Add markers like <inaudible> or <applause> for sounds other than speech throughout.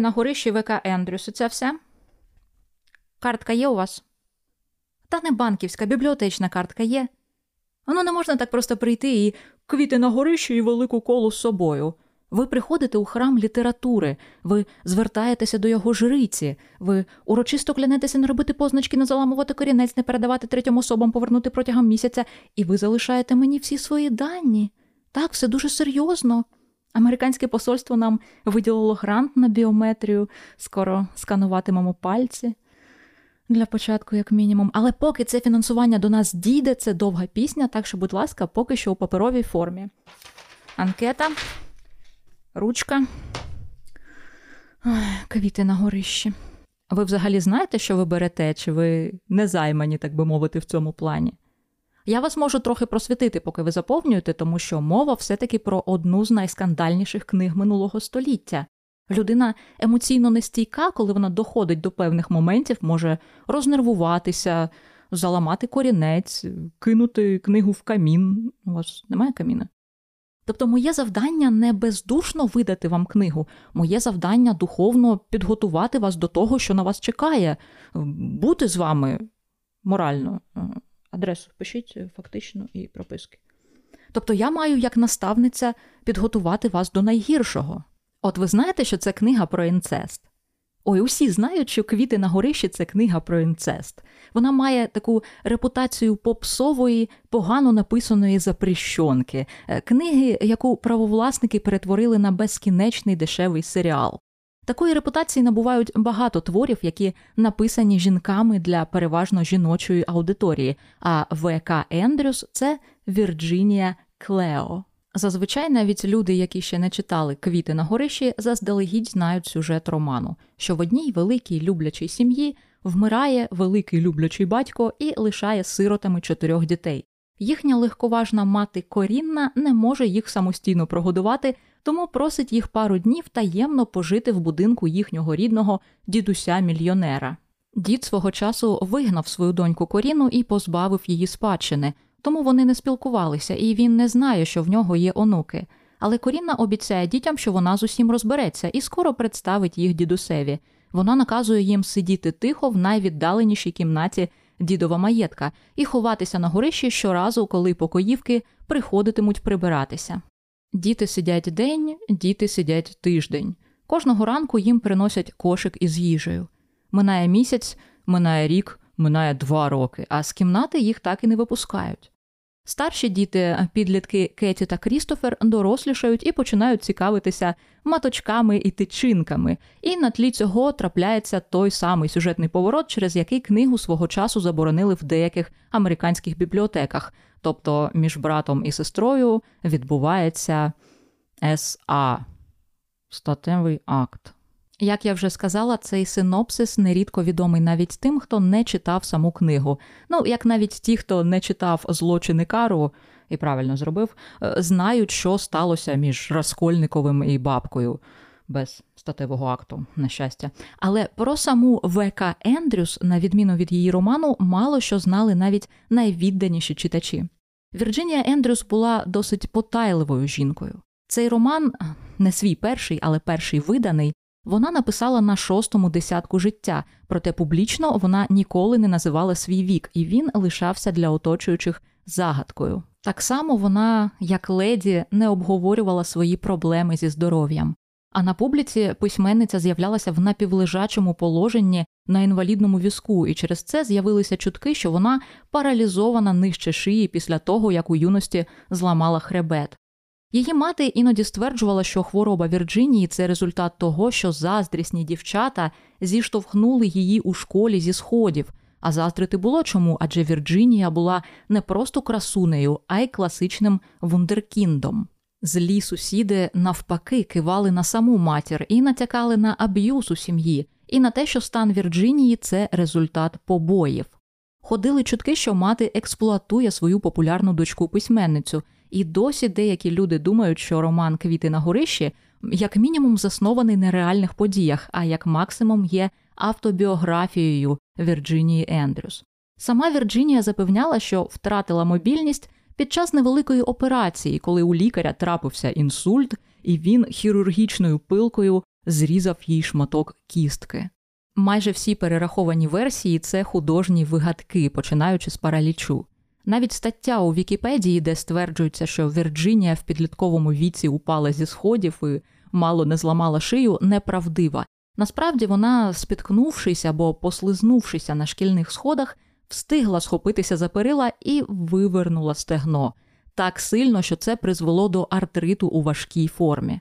На горищі ВК Ендрюс. Це все? Картка є у вас? Та не банківська, бібліотечна картка є. Воно не можна так просто прийти і квіти на горищі і велику колу з собою. Ви приходите у храм літератури, ви звертаєтеся до його жриці, ви урочисто клянетеся не робити позначки, не заламувати корінець, не передавати третім особам, повернути протягом місяця, і ви залишаєте мені всі свої дані. Так, все дуже серйозно. Американське посольство нам виділило грант на біометрію, скоро скануватимемо пальці. Для початку, як мінімум. Але поки це фінансування до нас дійде, це довга пісня, так що, будь ласка, поки що у паперовій формі. Анкета, ручка, квіти на горищі. Ви взагалі знаєте, що ви берете, чи ви не займані, так би мовити, в цьому плані? Я вас можу трохи просвітити, поки ви заповнюєте, тому що мова все-таки про одну з найскандальніших книг минулого століття. Людина емоційно нестійка, коли вона доходить до певних моментів, може рознервуватися, заламати корінець, кинути книгу в камін. У вас немає каміна? Тобто, моє завдання не бездушно видати вам книгу, моє завдання духовно підготувати вас до того, що на вас чекає, бути з вами морально. Адресу впишіть фактично і прописки. Тобто я маю як наставниця підготувати вас до найгіршого. От ви знаєте, що це книга про інцест? Ой, усі знають, що квіти на горищі це книга про інцест. Вона має таку репутацію попсової, погано написаної запрещонки, е, книги, яку правовласники перетворили на безкінечний дешевий серіал. Такої репутації набувають багато творів, які написані жінками для переважно жіночої аудиторії. А ВК Ендрюс це Вірджинія Клео. Зазвичай навіть люди, які ще не читали квіти на горищі, заздалегідь знають сюжет роману, що в одній великій люблячій сім'ї вмирає великий люблячий батько і лишає сиротами чотирьох дітей. Їхня легковажна мати Корінна не може їх самостійно прогодувати, тому просить їх пару днів таємно пожити в будинку їхнього рідного дідуся мільйонера. Дід свого часу вигнав свою доньку Коріну і позбавив її спадщини тому вони не спілкувалися, і він не знає, що в нього є онуки. Але Корінна обіцяє дітям, що вона з усім розбереться і скоро представить їх дідусеві. Вона наказує їм сидіти тихо в найвіддаленішій кімнаті дідова маєтка і ховатися на горищі щоразу, коли покоївки приходитимуть прибиратися. Діти сидять день, діти сидять тиждень. Кожного ранку їм приносять кошик із їжею. Минає місяць, минає рік, минає два роки, а з кімнати їх так і не випускають. Старші діти, підлітки Кеті та Крістофер, дорослішають і починають цікавитися маточками і тичинками, і на тлі цього трапляється той самий сюжетний поворот, через який книгу свого часу заборонили в деяких американських бібліотеках. Тобто між братом і сестрою відбувається СА статевий акт. Як я вже сказала, цей синопсис нерідко відомий навіть тим, хто не читав саму книгу. Ну, як навіть ті, хто не читав злочини кару і правильно зробив, е, знають, що сталося між Раскольниковим і бабкою без статевого акту, на щастя. Але про саму ВК Ендрюс, на відміну від її роману, мало що знали навіть найвідданіші читачі. Вірджинія Ендрюс була досить потайливою жінкою. Цей роман не свій перший, але перший виданий вона написала на шостому десятку життя, проте публічно вона ніколи не називала свій вік, і він лишався для оточуючих загадкою. Так само вона, як леді, не обговорювала свої проблеми зі здоров'ям. А на публіці письменниця з'являлася в напівлежачому положенні на інвалідному візку, і через це з'явилися чутки, що вона паралізована нижче шиї після того, як у юності зламала хребет. Її мати іноді стверджувала, що хвороба Вірджинії це результат того, що заздрісні дівчата зіштовхнули її у школі зі сходів. А заздрити було чому? Адже Вірджинія була не просто красунею, а й класичним вундеркіндом. Злі сусіди навпаки кивали на саму матір і натякали на аб'юз у сім'ї, і на те, що стан Вірджинії це результат побоїв. Ходили чутки, що мати експлуатує свою популярну дочку письменницю. І досі деякі люди думають, що роман Квіти на горищі як мінімум заснований на реальних подіях, а як максимум є автобіографією Вірджинії Ендрюс. Сама Вірджинія запевняла, що втратила мобільність під час невеликої операції, коли у лікаря трапився інсульт, і він хірургічною пилкою зрізав їй шматок кістки. Майже всі перераховані версії це художні вигадки, починаючи з паралічу. Навіть стаття у Вікіпедії, де стверджується, що Вірджинія в підлітковому віці упала зі сходів і мало не зламала шию, неправдива. Насправді вона, спіткнувшись або послизнувшися на шкільних сходах, встигла схопитися за перила і вивернула стегно так сильно, що це призвело до артриту у важкій формі.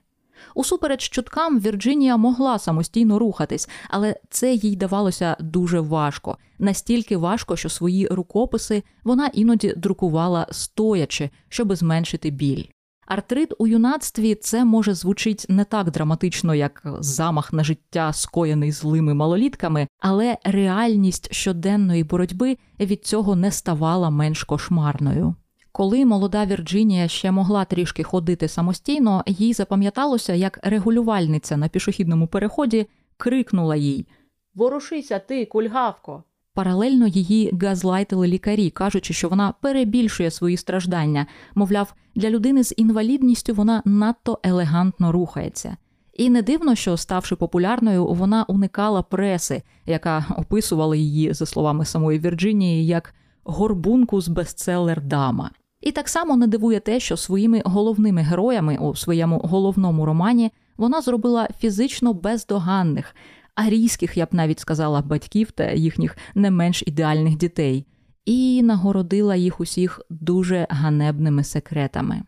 Усупереч чуткам, Вірджинія могла самостійно рухатись, але це їй давалося дуже важко, настільки важко, що свої рукописи вона іноді друкувала стоячи, щоб зменшити біль. Артрит у юнацтві це може звучить не так драматично, як замах на життя, скоєний злими малолітками, але реальність щоденної боротьби від цього не ставала менш кошмарною. Коли молода Вірджинія ще могла трішки ходити самостійно, їй запам'яталося, як регулювальниця на пішохідному переході крикнула їй Ворушися ти, кульгавко! Паралельно її газлайтили лікарі, кажучи, що вона перебільшує свої страждання. Мовляв, для людини з інвалідністю вона надто елегантно рухається. І не дивно, що, ставши популярною, вона уникала преси, яка описувала її, за словами самої Вірджинії, як горбунку з бестселер дама. І так само не дивує те, що своїми головними героями у своєму головному романі вона зробила фізично бездоганних, арійських, я б навіть сказала, батьків та їхніх не менш ідеальних дітей, і нагородила їх усіх дуже ганебними секретами.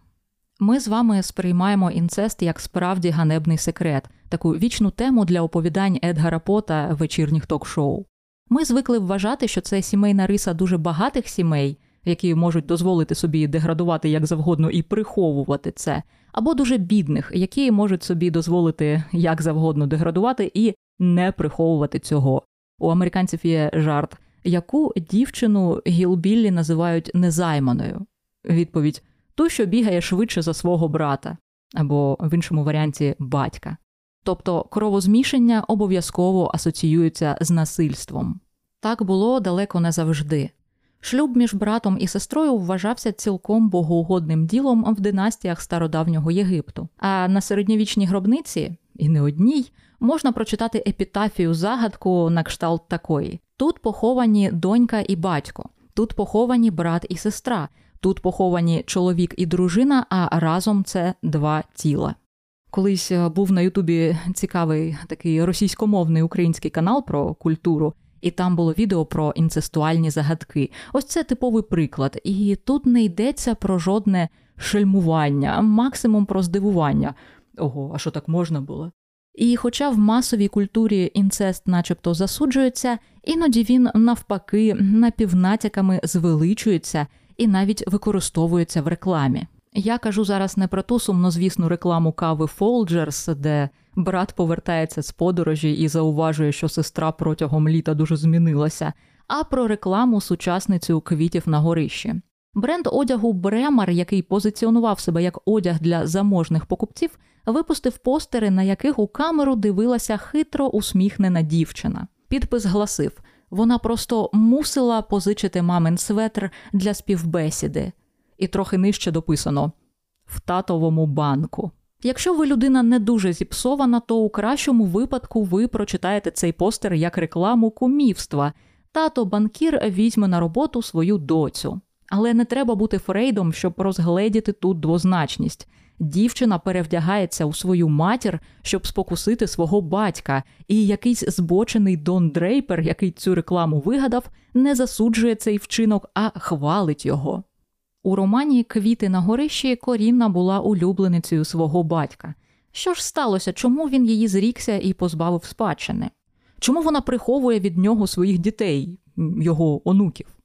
Ми з вами сприймаємо інцест як справді ганебний секрет, таку вічну тему для оповідань Едгара Пота вечірніх ток-шоу. Ми звикли вважати, що це сімейна риса дуже багатих сімей, які можуть дозволити собі деградувати як завгодно і приховувати це, або дуже бідних, які можуть собі дозволити як завгодно деградувати і не приховувати цього. У американців є жарт, яку дівчину Гілбіллі називають незайманою. Відповідь ту, що бігає швидше за свого брата, або в іншому варіанті батька. Тобто кровозмішання обов'язково асоціюється з насильством. Так було далеко не завжди. Шлюб між братом і сестрою вважався цілком богоугодним ділом в династіях стародавнього Єгипту. А на середньовічній гробниці, і не одній, можна прочитати епітафію загадку на кшталт такої: тут поховані донька і батько, тут поховані брат і сестра, тут поховані чоловік і дружина, а разом це два тіла. Колись е, був на Ютубі цікавий такий російськомовний український канал про культуру, і там було відео про інцестуальні загадки. Ось це типовий приклад. І тут не йдеться про жодне шельмування, а максимум про здивування. Ого, а що так можна було? І, хоча в масовій культурі інцест, начебто, засуджується, іноді він навпаки напівнатяками звеличується і навіть використовується в рекламі. Я кажу зараз не про ту сумнозвісну рекламу кави Folgers, де брат повертається з подорожі і зауважує, що сестра протягом літа дуже змінилася, а про рекламу сучасницю квітів на горищі. Бренд одягу Бремар, який позиціонував себе як одяг для заможних покупців, випустив постери, на яких у камеру дивилася хитро усміхнена дівчина. Підпис гласив: вона просто мусила позичити мамин светр для співбесіди і трохи нижче дописано в татовому банку. Якщо ви людина не дуже зіпсована, то у кращому випадку ви прочитаєте цей постер як рекламу кумівства. Тато банкір візьме на роботу свою доцю. Але не треба бути фрейдом, щоб розгледіти тут двозначність. Дівчина перевдягається у свою матір, щоб спокусити свого батька, і якийсь збочений Дон Дрейпер, який цю рекламу вигадав, не засуджує цей вчинок, а хвалить його. У романі Квіти на горищі Корінна була улюбленицею свого батька. Що ж сталося, чому він її зрікся і позбавив спадщини? Чому вона приховує від нього своїх дітей, його онуків?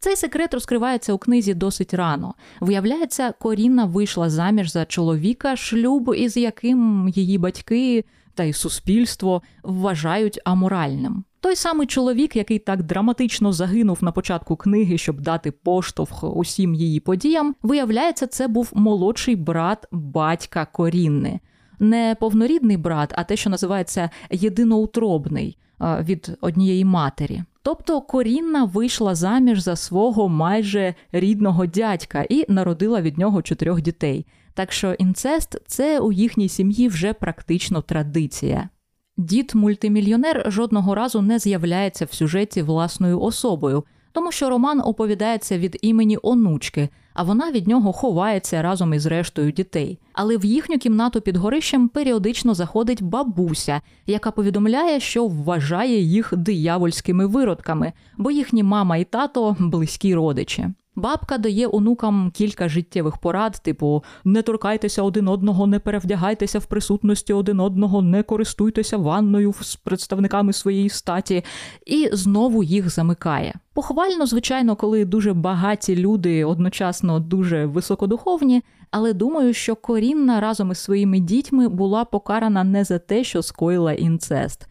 Цей секрет розкривається у книзі досить рано. Виявляється, Корінна вийшла заміж за чоловіка, шлюб, із яким її батьки та й суспільство вважають аморальним. Той самий чоловік, який так драматично загинув на початку книги, щоб дати поштовх усім її подіям, виявляється, це був молодший брат батька Корінни. Не повнорідний брат, а те, що називається єдиноутробний від однієї матері. Тобто Корінна вийшла заміж за свого майже рідного дядька і народила від нього чотирьох дітей. Так що інцест це у їхній сім'ї вже практично традиція. Дід мультимільйонер жодного разу не з'являється в сюжеті власною особою, тому що роман оповідається від імені онучки, а вона від нього ховається разом із рештою дітей. Але в їхню кімнату під горищем періодично заходить бабуся, яка повідомляє, що вважає їх диявольськими виродками, бо їхні мама і тато близькі родичі. Бабка дає онукам кілька життєвих порад, типу не торкайтеся один одного, не перевдягайтеся в присутності один одного, не користуйтеся ванною з представниками своєї статі, і знову їх замикає. Похвально, звичайно, коли дуже багаті люди одночасно дуже високодуховні, але думаю, що Корінна разом із своїми дітьми була покарана не за те, що скоїла інцест,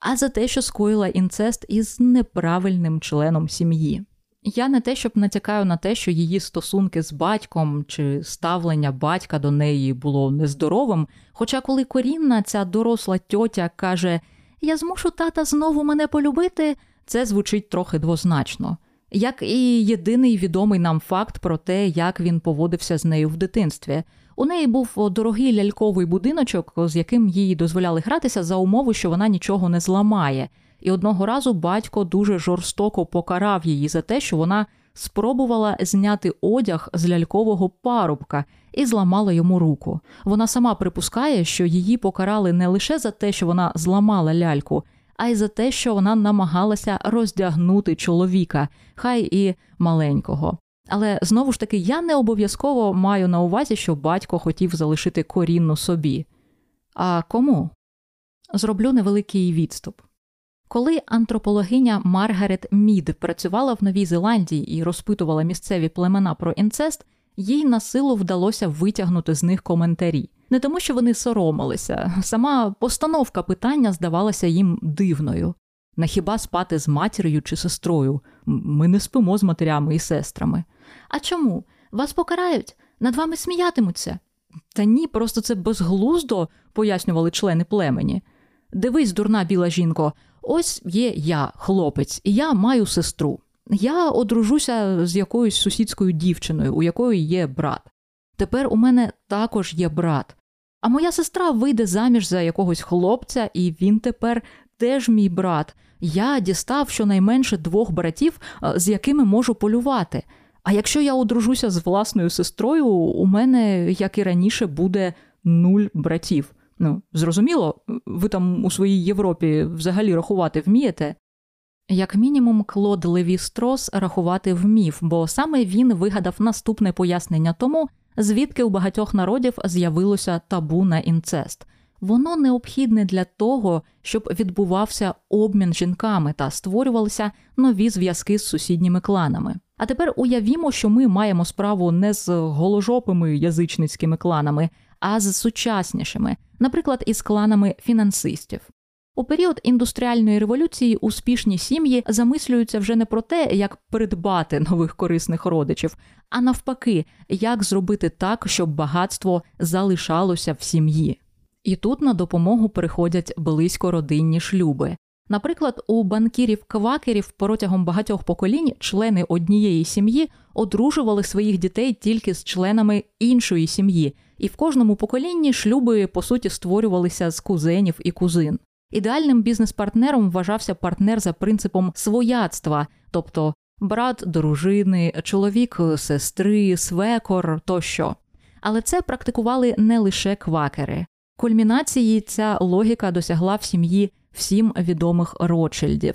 а за те, що скоїла інцест із неправильним членом сім'ї. Я не те, щоб натякаю на те, що її стосунки з батьком чи ставлення батька до неї було нездоровим. Хоча, коли корінна, ця доросла тьотя каже: Я змушу тата знову мене полюбити, це звучить трохи двозначно. Як і єдиний відомий нам факт про те, як він поводився з нею в дитинстві. У неї був дорогий ляльковий будиночок, з яким їй дозволяли гратися за умови, що вона нічого не зламає. І одного разу батько дуже жорстоко покарав її за те, що вона спробувала зняти одяг з лялькового парубка і зламала йому руку. Вона сама припускає, що її покарали не лише за те, що вона зламала ляльку, а й за те, що вона намагалася роздягнути чоловіка, хай і маленького. Але знову ж таки, я не обов'язково маю на увазі, що батько хотів залишити корінну собі. А кому? Зроблю невеликий відступ. Коли антропологиня Маргарет Мід працювала в Новій Зеландії і розпитувала місцеві племена про інцест, їй на силу вдалося витягнути з них коментарі. Не тому, що вони соромилися, сама постановка питання здавалася їм дивною. На хіба спати з матір'ю чи сестрою? Ми не спимо з матерями і сестрами. А чому? Вас покарають, над вами сміятимуться. Та ні, просто це безглуздо, пояснювали члени племені. Дивись, дурна біла жінко, ось є я, хлопець, і я маю сестру. Я одружуся з якоюсь сусідською дівчиною, у якої є брат. Тепер у мене також є брат. А моя сестра вийде заміж за якогось хлопця, і він тепер теж мій брат. Я дістав щонайменше двох братів, з якими можу полювати. А якщо я одружуся з власною сестрою, у мене, як і раніше, буде нуль братів. Ну, зрозуміло, ви там у своїй Європі взагалі рахувати вмієте? Як мінімум, Клод Леві Строс рахувати вмів, бо саме він вигадав наступне пояснення тому, звідки у багатьох народів з'явилося табу на інцест. Воно необхідне для того, щоб відбувався обмін жінками та створювалися нові зв'язки з сусідніми кланами. А тепер уявімо, що ми маємо справу не з голожопими язичницькими кланами, а з сучаснішими, наприклад, із кланами фінансистів. У період індустріальної революції успішні сім'ї замислюються вже не про те, як придбати нових корисних родичів, а навпаки, як зробити так, щоб багатство залишалося в сім'ї. І тут на допомогу приходять близько родинні шлюби. Наприклад, у банкірів-квакерів протягом багатьох поколінь члени однієї сім'ї одружували своїх дітей тільки з членами іншої сім'ї, і в кожному поколінні шлюби по суті створювалися з кузенів і кузин. Ідеальним бізнес-партнером вважався партнер за принципом свояцтва, тобто брат дружини, чоловік сестри, свекор тощо. Але це практикували не лише квакери. Кульмінації ця логіка досягла в сім'ї всім відомих Ротшильдів.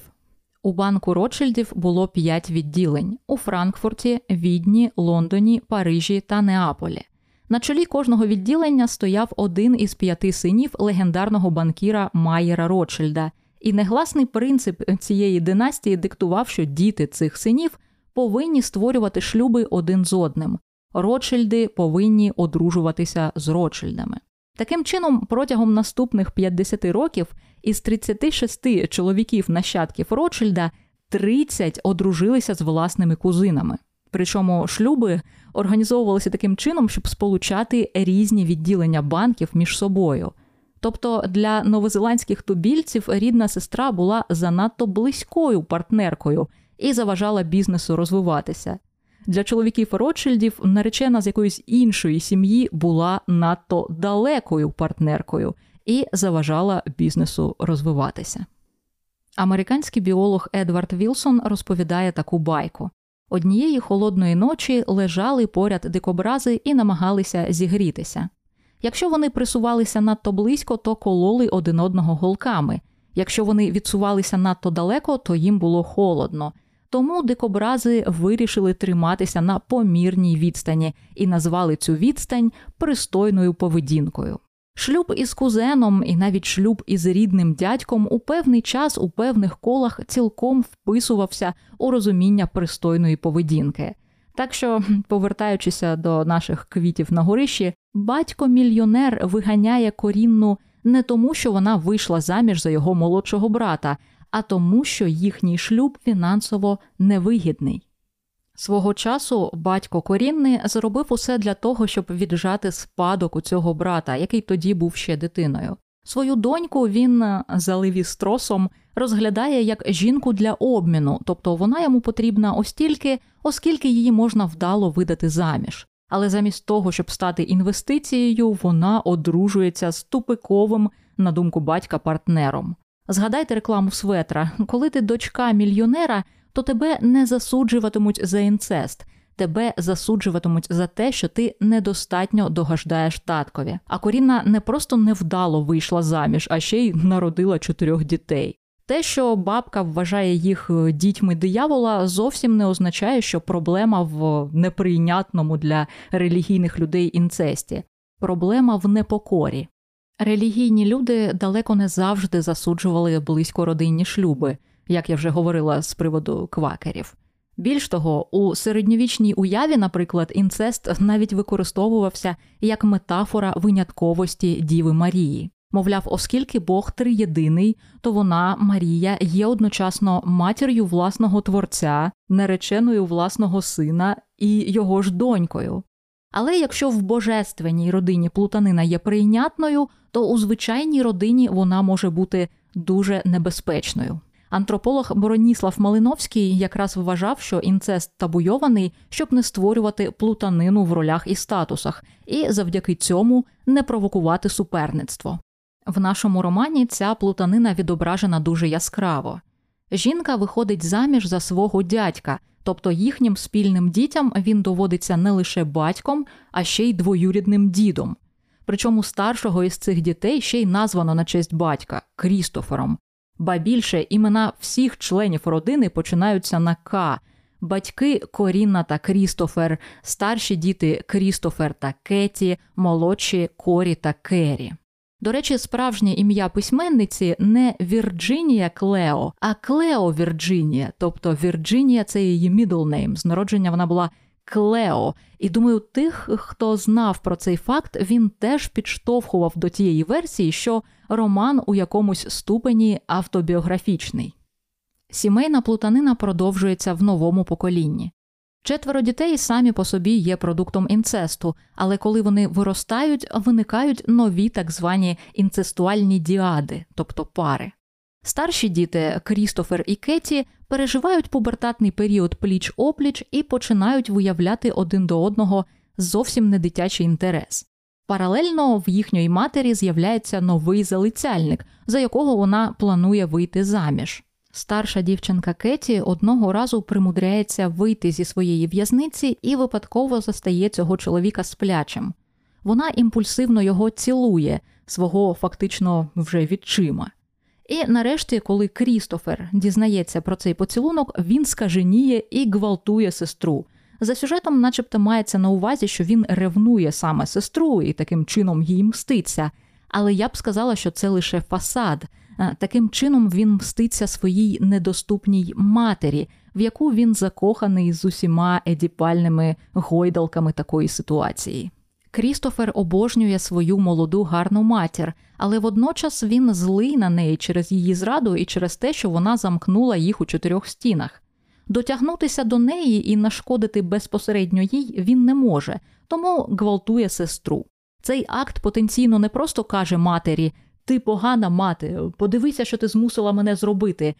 У банку Ротшильдів було п'ять відділень у Франкфурті, Відні, Лондоні, Парижі та Неаполі. На чолі кожного відділення стояв один із п'яти синів легендарного банкіра Майєра Ротшильда, і негласний принцип цієї династії диктував, що діти цих синів повинні створювати шлюби один з одним. Ротшильди повинні одружуватися з Ротшильдами. Таким чином, протягом наступних 50 років із 36 чоловіків нащадків Ротшильда 30 одружилися з власними кузинами. Причому шлюби організовувалися таким чином, щоб сполучати різні відділення банків між собою. Тобто для новозеландських тубільців рідна сестра була занадто близькою партнеркою і заважала бізнесу розвиватися. Для чоловіків Ротшильдів наречена з якоїсь іншої сім'ї була надто далекою партнеркою і заважала бізнесу розвиватися. Американський біолог Едвард Вілсон розповідає таку байку. Однієї холодної ночі лежали поряд дикобрази і намагалися зігрітися. Якщо вони присувалися надто близько, то кололи один одного голками. Якщо вони відсувалися надто далеко, то їм було холодно. Тому дикобрази вирішили триматися на помірній відстані і назвали цю відстань пристойною поведінкою. Шлюб із кузеном і навіть шлюб із рідним дядьком у певний час у певних колах цілком вписувався у розуміння пристойної поведінки. Так що, повертаючися до наших квітів на горищі, батько-мільйонер виганяє корінну не тому, що вона вийшла заміж за його молодшого брата, а тому, що їхній шлюб фінансово невигідний. Свого часу батько Корінни зробив усе для того, щоб віджати спадок у цього брата, який тоді був ще дитиною. Свою доньку він за левістросом розглядає як жінку для обміну, тобто вона йому потрібна остільки, оскільки її можна вдало видати заміж. Але замість того, щоб стати інвестицією, вона одружується з тупиковим, на думку батька, партнером. Згадайте рекламу светра, коли ти дочка мільйонера, то тебе не засуджуватимуть за інцест, тебе засуджуватимуть за те, що ти недостатньо догаждаєш таткові. А Корінна не просто невдало вийшла заміж, а ще й народила чотирьох дітей. Те, що бабка вважає їх е, дітьми диявола, зовсім не означає, що проблема в неприйнятному для релігійних людей інцесті, проблема в непокорі. Релігійні люди далеко не завжди засуджували близькородинні шлюби, як я вже говорила з приводу квакерів. Більш того, у середньовічній уяві, наприклад, інцест навіть використовувався як метафора винятковості Діви Марії. Мовляв, оскільки Бог триєдиний, то вона, Марія, є одночасно матір'ю власного творця, нареченою власного сина і його ж донькою. Але якщо в божественній родині плутанина є прийнятною, то у звичайній родині вона може бути дуже небезпечною. Антрополог Бороніслав Малиновський якраз вважав, що інцест табуйований, щоб не створювати плутанину в ролях і статусах, і завдяки цьому не провокувати суперництво. В нашому романі ця плутанина відображена дуже яскраво. Жінка виходить заміж за свого дядька, тобто їхнім спільним дітям він доводиться не лише батьком, а ще й двоюрідним дідом. Причому старшого із цих дітей ще й названо на честь батька Крістофером. Ба більше імена всіх членів родини починаються на К. Батьки Корінна та Крістофер, старші діти Крістофер та Кеті, молодші Корі та Кері. До речі, справжнє ім'я письменниці не Вірджинія Клео, а Клео Вірджинія. Тобто Вірджинія це її middle name. З народження вона була Клео. І думаю, тих, хто знав про цей факт, він теж підштовхував до тієї версії, що роман у якомусь ступені автобіографічний. Сімейна плутанина продовжується в новому поколінні. Четверо дітей самі по собі є продуктом інцесту, але коли вони виростають, виникають нові так звані інцестуальні діади, тобто пари. Старші діти Крістофер і Кеті переживають пубертатний період пліч опліч і починають виявляти один до одного зовсім не дитячий інтерес. Паралельно в їхньої матері з'являється новий залицяльник, за якого вона планує вийти заміж. Старша дівчинка Кеті одного разу примудряється вийти зі своєї в'язниці і випадково застає цього чоловіка сплячим. Вона імпульсивно його цілує, свого фактично вже відчима. І нарешті, коли Крістофер дізнається про цей поцілунок, він скаженіє і гвалтує сестру. За сюжетом, начебто, мається на увазі, що він ревнує саме сестру і таким чином їй мститься. Але я б сказала, що це лише фасад. Таким чином він мститься своїй недоступній матері, в яку він закоханий з усіма едіпальними гойдалками такої ситуації. Крістофер обожнює свою молоду гарну матір, але водночас він злий на неї через її зраду і через те, що вона замкнула їх у чотирьох стінах. дотягнутися до неї і нашкодити безпосередньо їй він не може, тому гвалтує сестру. Цей акт потенційно не просто каже матері Ти погана мати, подивися, що ти змусила мене зробити.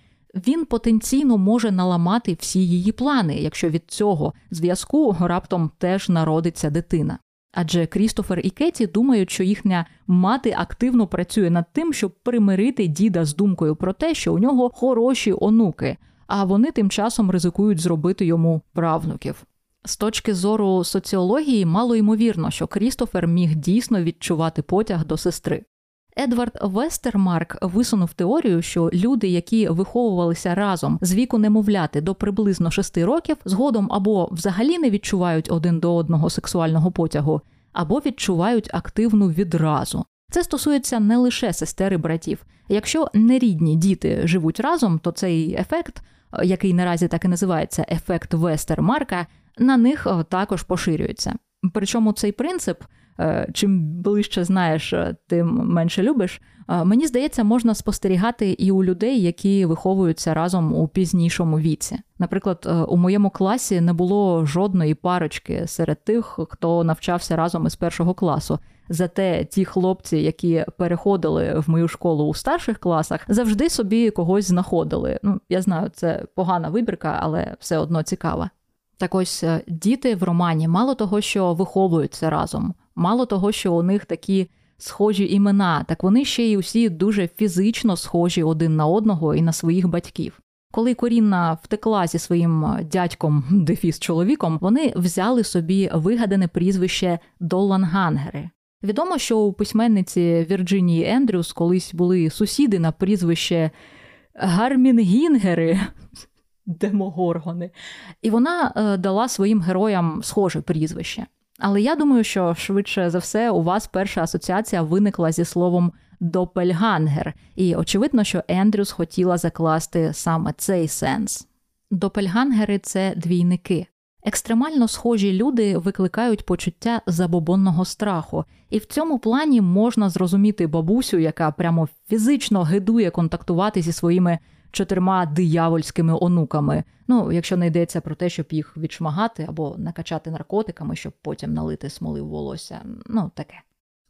Він потенційно може наламати всі її плани, якщо від цього зв'язку раптом теж народиться дитина. Адже Крістофер і Кеті думають, що їхня мати активно працює над тим, щоб примирити діда з думкою про те, що у нього хороші онуки, а вони тим часом ризикують зробити йому правнуків. З точки зору соціології, мало ймовірно, що Крістофер міг дійсно відчувати потяг до сестри. Едвард Вестермарк висунув теорію, що люди, які виховувалися разом з віку немовляти до приблизно шести років, згодом або взагалі не відчувають один до одного сексуального потягу, або відчувають активну відразу. Це стосується не лише сестер і братів. Якщо нерідні діти живуть разом, то цей ефект, який наразі так і називається ефект Вестермарка, на них також поширюється. Причому цей принцип Е, чим ближче знаєш, е, тим менше любиш. Е, мені здається, можна спостерігати і у людей, які виховуються разом у пізнішому віці. Наприклад, у моєму класі не було жодної парочки серед тих, хто навчався разом із першого класу. Зате ті хлопці, які переходили в мою школу у старших класах, завжди собі когось знаходили. Ну, я знаю, це погана вибірка, але все одно цікава. Так ось діти в романі мало того, що виховуються разом. Мало того, що у них такі схожі імена, так вони ще й усі дуже фізично схожі один на одного і на своїх батьків. Коли Корінна втекла зі своїм дядьком <laughs> дефіс чоловіком, вони взяли собі вигадане прізвище Доллангангери. Відомо, що у письменниці Вірджинії Ендрюс колись були сусіди на прізвище Гармінгінгери, <laughs> демогоргони, і вона е, дала своїм героям схоже прізвище. Але я думаю, що швидше за все у вас перша асоціація виникла зі словом допельгангер, і очевидно, що Ендрюс хотіла закласти саме цей сенс. Допельгангери це двійники. Екстремально схожі люди викликають почуття забобонного страху, і в цьому плані можна зрозуміти бабусю, яка прямо фізично гидує контактувати зі своїми чотирма диявольськими онуками. Ну, якщо не йдеться про те, щоб їх відшмагати або накачати наркотиками, щоб потім налити смоли в волосся. Ну таке.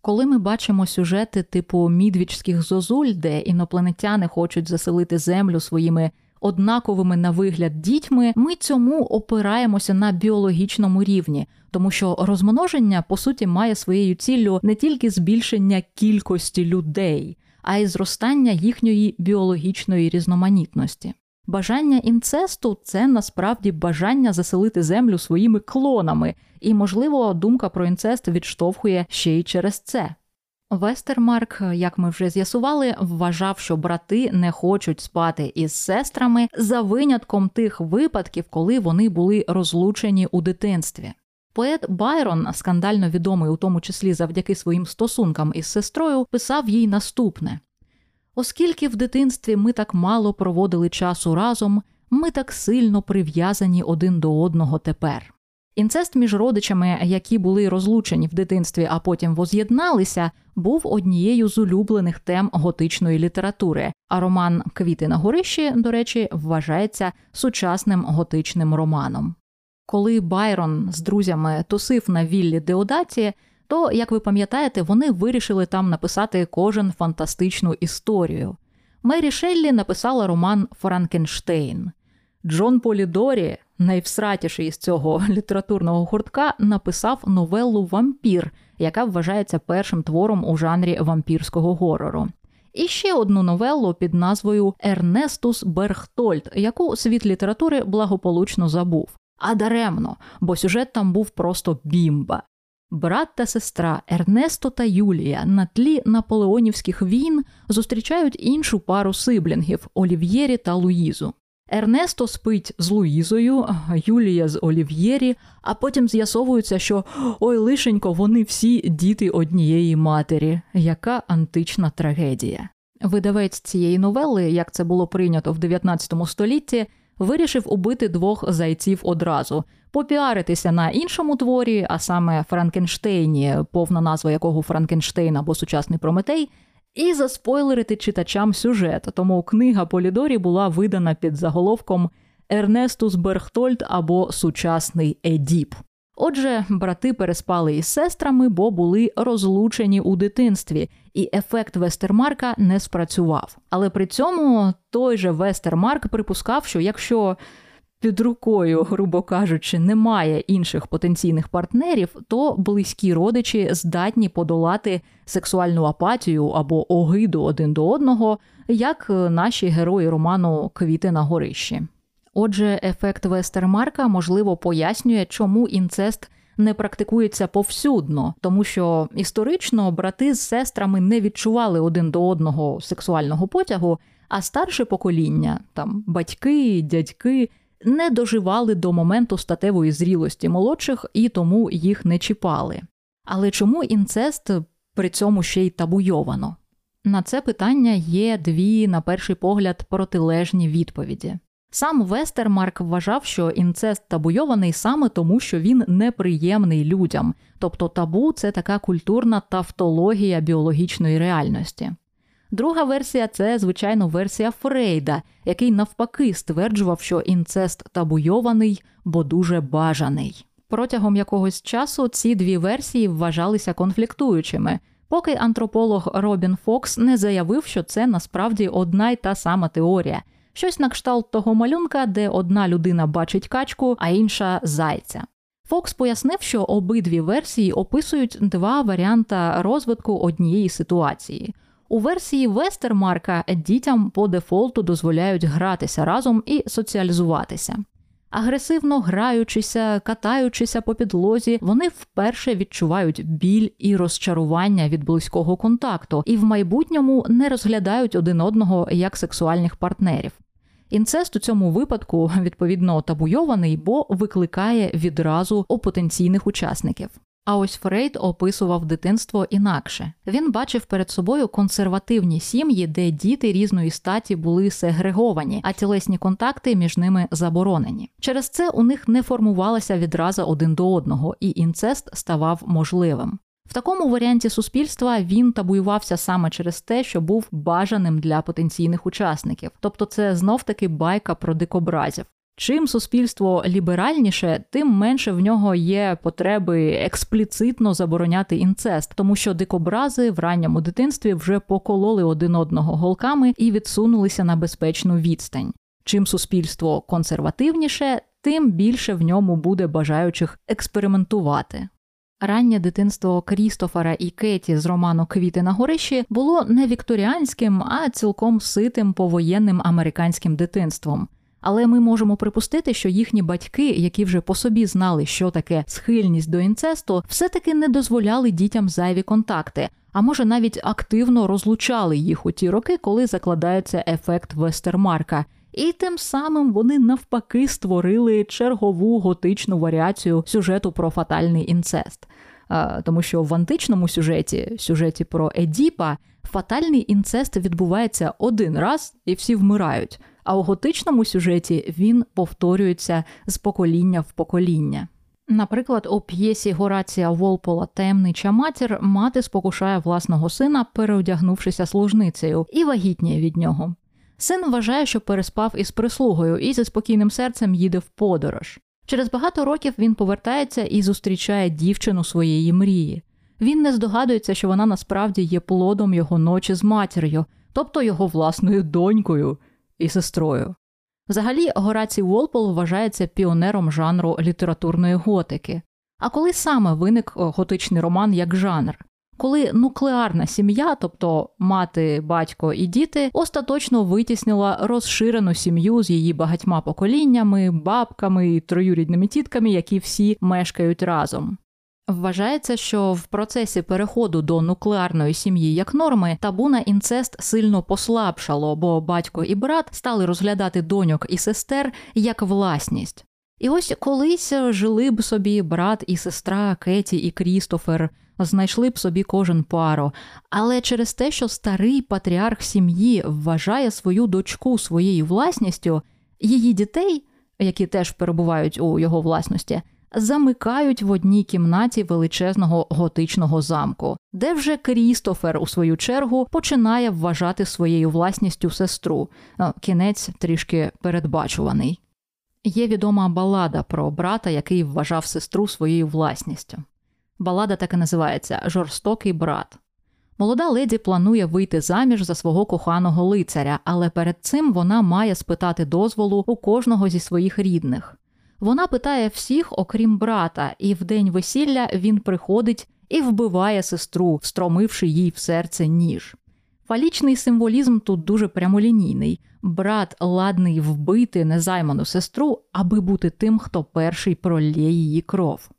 Коли ми бачимо сюжети типу мідвічських зозуль, де інопланетяни хочуть заселити землю своїми однаковими на вигляд дітьми, ми цьому опираємося на біологічному рівні, тому що розмноження по суті має своєю ціллю не тільки збільшення кількості людей, а й зростання їхньої біологічної різноманітності. Бажання інцесту це насправді бажання заселити землю своїми клонами, і, можливо, думка про інцест відштовхує ще й через це. Вестермарк, як ми вже з'ясували, вважав, що брати не хочуть спати із сестрами за винятком тих випадків, коли вони були розлучені у дитинстві. Поет Байрон, скандально відомий у тому числі завдяки своїм стосункам із сестрою, писав їй наступне: оскільки в дитинстві ми так мало проводили часу разом, ми так сильно прив'язані один до одного тепер. Інцест між родичами, які були розлучені в дитинстві, а потім воз'єдналися, був однією з улюблених тем готичної літератури. А роман Квіти на горищі, до речі, вважається сучасним готичним романом. Коли Байрон з друзями тусив на віллі Деодаті, то, як ви пам'ятаєте, вони вирішили там написати кожен фантастичну історію. Мері Шеллі написала роман Франкенштейн. Джон Полідорі, найвсратіший із цього літературного гуртка, написав новелу Вампір, яка вважається першим твором у жанрі вампірського горору. І ще одну новелу під назвою Ернестус Берхтольд, яку світ літератури благополучно забув. А даремно, бо сюжет там був просто бімба. Брат та сестра Ернесто та Юлія на тлі наполеонівських війн зустрічають іншу пару сиблінгів Олів'єрі та Луїзу. Ернесто спить з Луїзою, Юлія з Олів'єрі, а потім з'ясовується, що ой лишенько, вони всі діти однієї матері. Яка антична трагедія. Видавець цієї новели, як це було прийнято в 19 столітті, вирішив убити двох зайців одразу, попіаритися на іншому творі, а саме Франкенштейні, повна назва якого Франкенштейн або сучасний Прометей, і заспойлерити читачам сюжет. Тому книга Полідорі була видана під заголовком Ернестус Берхтольд або сучасний Едіп. Отже, брати переспали із сестрами, бо були розлучені у дитинстві, і ефект Вестермарка не спрацював. Але при цьому той же Вестермарк припускав, що якщо під рукою, грубо кажучи, немає інших потенційних партнерів, то близькі родичі здатні подолати сексуальну апатію або огиду один до одного, як наші герої роману Квіти на горищі. Отже, ефект Вестермарка можливо пояснює, чому інцест не практикується повсюдно, тому що історично брати з сестрами не відчували один до одного сексуального потягу, а старше покоління, там батьки, дядьки, не доживали до моменту статевої зрілості молодших і тому їх не чіпали. Але чому інцест при цьому ще й табуйовано? На це питання є дві, на перший погляд, протилежні відповіді. Сам Вестермарк вважав, що інцест табуйований саме тому, що він неприємний людям, тобто табу це така культурна тавтологія біологічної реальності. Друга версія це, звичайно, версія Фрейда, який навпаки стверджував, що інцест табуйований, бо дуже бажаний. Протягом якогось часу ці дві версії вважалися конфліктуючими, поки антрополог Робін Фокс не заявив, що це насправді одна й та сама теорія. Щось на кшталт того малюнка, де одна людина бачить качку, а інша зайця. Фокс пояснив, що обидві версії описують два варіанти розвитку однієї ситуації. У версії Вестермарка дітям по дефолту дозволяють гратися разом і соціалізуватися. Агресивно граючися, катаючися по підлозі, вони вперше відчувають біль і розчарування від близького контакту і в майбутньому не розглядають один одного як сексуальних партнерів. Інцест у цьому випадку відповідно табуйований, бо викликає відразу у потенційних учасників. А ось Фрейд описував дитинство інакше. Він бачив перед собою консервативні сім'ї, де діти різної статі були сегреговані, а тілесні контакти між ними заборонені. Через це у них не формувалася відраза один до одного, і інцест ставав можливим. В такому варіанті суспільства він табуювався саме через те, що був бажаним для потенційних учасників, тобто це знов таки байка про дикобразів. Чим суспільство ліберальніше, тим менше в нього є потреби експліцитно забороняти інцест, тому що дикобрази в ранньому дитинстві вже покололи один одного голками і відсунулися на безпечну відстань. Чим суспільство консервативніше, тим більше в ньому буде бажаючих експериментувати. Раннє дитинство Крістофера і Кеті з роману Квіти на горищі було не вікторіанським, а цілком ситим повоєнним американським дитинством. Але ми можемо припустити, що їхні батьки, які вже по собі знали, що таке схильність до інцесту, все-таки не дозволяли дітям зайві контакти, а може навіть активно розлучали їх у ті роки, коли закладається ефект Вестермарка. І тим самим вони навпаки створили чергову готичну варіацію сюжету про фатальний інцест. Тому що в античному сюжеті, сюжеті про Едіпа, фатальний інцест відбувається один раз і всі вмирають. А у готичному сюжеті він повторюється з покоління в покоління. Наприклад, у п'єсі Горація Волпола Таємнича матір мати спокушає власного сина, переодягнувшися служницею, і вагітніє від нього. Син вважає, що переспав із прислугою і зі спокійним серцем їде в подорож. Через багато років він повертається і зустрічає дівчину своєї мрії. Він не здогадується, що вона насправді є плодом його ночі з матір'ю, тобто його власною донькою і сестрою. Взагалі, Горацій Волпол вважається піонером жанру літературної готики. А коли саме виник готичний роман як жанр? Коли нуклеарна сім'я, тобто мати, батько і діти, остаточно витіснила розширену сім'ю з її багатьма поколіннями, бабками і троюрідними тітками, які всі мешкають разом. Вважається, що в процесі переходу до нуклеарної сім'ї як норми табу на інцест сильно послабшало, бо батько і брат стали розглядати доньок і сестер як власність. І ось колись жили б собі брат і сестра Кеті і Крістофер, знайшли б собі кожен пару, але через те, що старий патріарх сім'ї вважає свою дочку своєю власністю, її дітей, які теж перебувають у його власності замикають в одній кімнаті величезного готичного замку, де вже Крістофер, у свою чергу, починає вважати своєю власністю сестру. Кінець трішки передбачуваний. Є відома балада про брата, який вважав сестру своєю власністю. Балада так і називається Жорстокий брат. Молода леді планує вийти заміж за свого коханого лицаря, але перед цим вона має спитати дозволу у кожного зі своїх рідних. Вона питає всіх, окрім брата, і в день весілля він приходить і вбиває сестру, встромивши їй в серце ніж. Фалічний символізм тут дуже прямолінійний. Брат ладний вбити незайману сестру, аби бути тим, хто перший пролє її кров.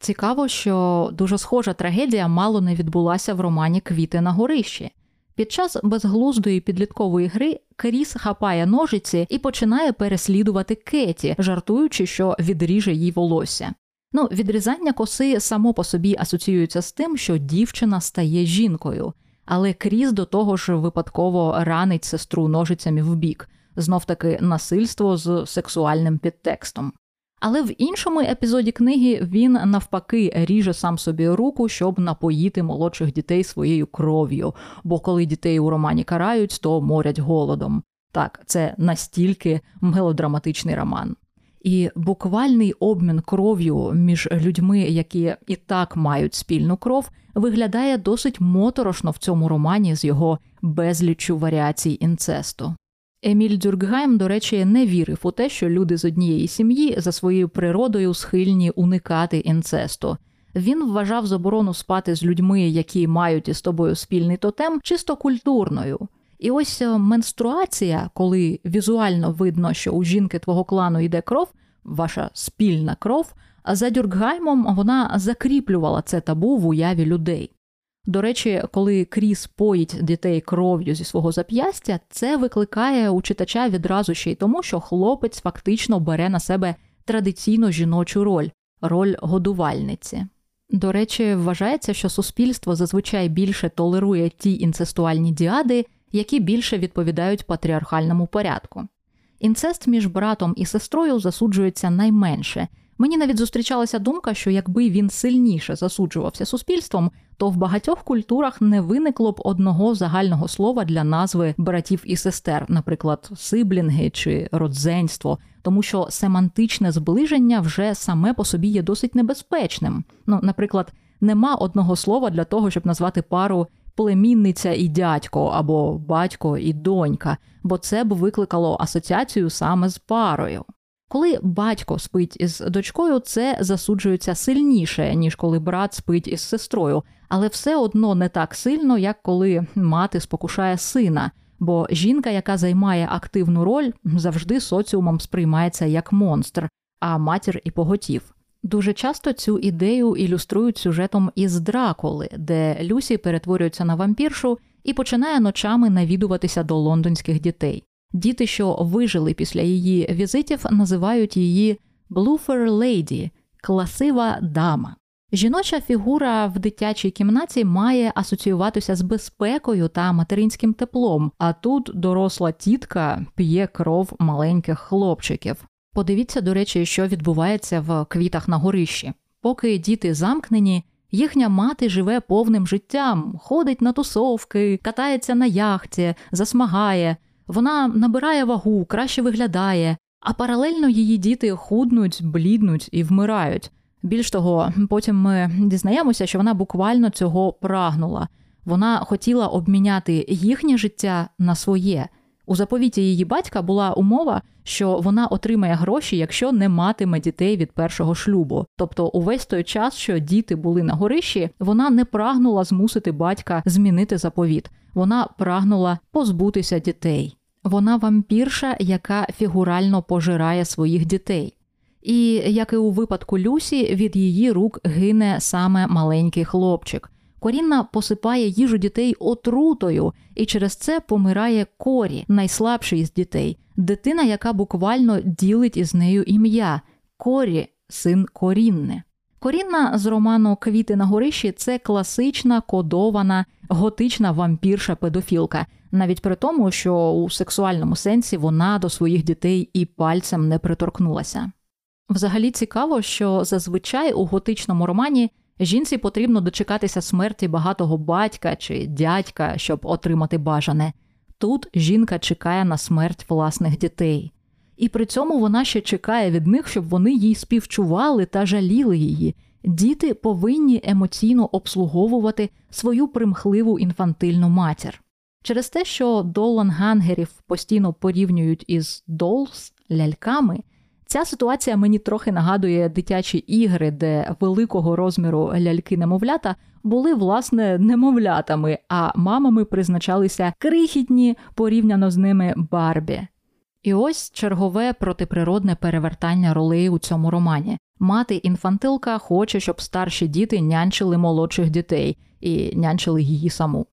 Цікаво, що дуже схожа трагедія мало не відбулася в романі Квіти на горищі. Під час безглуздої підліткової гри Кріс хапає ножиці і починає переслідувати Кеті, жартуючи, що відріже їй волосся. Ну, відрізання коси само по собі асоціюється з тим, що дівчина стає жінкою, але Кріс до того ж випадково ранить сестру ножицями в бік, знов таки насильство з сексуальним підтекстом. Але в іншому епізоді книги він навпаки ріже сам собі руку, щоб напоїти молодших дітей своєю кров'ю, бо коли дітей у романі карають, то морять голодом. Так, це настільки мелодраматичний роман. І буквальний обмін кров'ю між людьми, які і так мають спільну кров, виглядає досить моторошно в цьому романі з його безліччю варіацій інцесту. Еміль Дюркгайм, до речі, не вірив у те, що люди з однієї сім'ї за своєю природою схильні уникати інцесту. Він вважав заборону спати з людьми, які мають із тобою спільний тотем, чисто культурною. І ось е, менструація, коли візуально видно, що у жінки твого клану йде кров, ваша спільна кров. За Дюркгаймом вона закріплювала це табу в уяві людей. До речі, коли Кріс поїть дітей кров'ю зі свого зап'ястя, це викликає у читача відразу ще й тому, що хлопець фактично бере на себе традиційну жіночу роль роль годувальниці. До речі, вважається, що суспільство зазвичай більше толерує ті інцестуальні діади, які більше відповідають патріархальному порядку. Інцест між братом і сестрою засуджується найменше. Мені навіть зустрічалася думка, що якби він сильніше засуджувався суспільством, то в багатьох культурах не виникло б одного загального слова для назви братів і сестер, наприклад, сиблінги чи родзенство, тому що семантичне зближення вже саме по собі є досить небезпечним. Ну, наприклад, нема одного слова для того, щоб назвати пару племінниця і дядько або батько і донька, бо це б викликало асоціацію саме з парою. Коли батько спить із дочкою, це засуджується сильніше, ніж коли брат спить із сестрою, але все одно не так сильно, як коли мати спокушає сина. Бо жінка, яка займає активну роль, завжди соціумом сприймається як монстр, а матір і поготів. Дуже часто цю ідею ілюструють сюжетом із Дракули, де Люсі перетворюється на вампіршу і починає ночами навідуватися до лондонських дітей. Діти, що вижили після її візитів, називають її «Bloofer Lady» – класива дама. Жіноча фігура в дитячій кімнаті має асоціюватися з безпекою та материнським теплом, а тут доросла тітка п'є кров маленьких хлопчиків. Подивіться, до речі, що відбувається в квітах на горищі. Поки діти замкнені, їхня мати живе повним життям, ходить на тусовки, катається на яхті, засмагає. Вона набирає вагу, краще виглядає, а паралельно її діти худнуть, бліднуть і вмирають. Більш того, потім ми дізнаємося, що вона буквально цього прагнула. Вона хотіла обміняти їхнє життя на своє. У заповіті її батька була умова, що вона отримає гроші, якщо не матиме дітей від першого шлюбу. Тобто, увесь той час, що діти були на горищі, вона не прагнула змусити батька змінити заповіт. Вона прагнула позбутися дітей. Вона вампірша, яка фігурально пожирає своїх дітей. І як і у випадку Люсі, від її рук гине саме маленький хлопчик. Корінна посипає їжу дітей отрутою, і через це помирає корі, найслабший з дітей, дитина, яка буквально ділить із нею ім'я корі, син корінне. Корінна з роману Квіти на горищі це класична кодована готична вампірша педофілка, навіть при тому, що у сексуальному сенсі вона до своїх дітей і пальцем не приторкнулася. Взагалі цікаво, що зазвичай у готичному романі жінці потрібно дочекатися смерті багатого батька чи дядька, щоб отримати бажане. Тут жінка чекає на смерть власних дітей. і при цьому вона ще чекає від них, щоб вони їй співчували та жаліли її. Діти повинні емоційно обслуговувати свою примхливу інфантильну матір. Через те, що Долан Гангерів постійно порівнюють із Долс ляльками, ця ситуація мені трохи нагадує дитячі ігри, де великого розміру ляльки-немовлята були власне немовлятами, а мамами призначалися крихітні порівняно з ними Барбі. І ось чергове протиприродне перевертання ролей у цьому романі. Мати інфантилка хоче, щоб старші діти нянчили молодших дітей і нянчили її саму.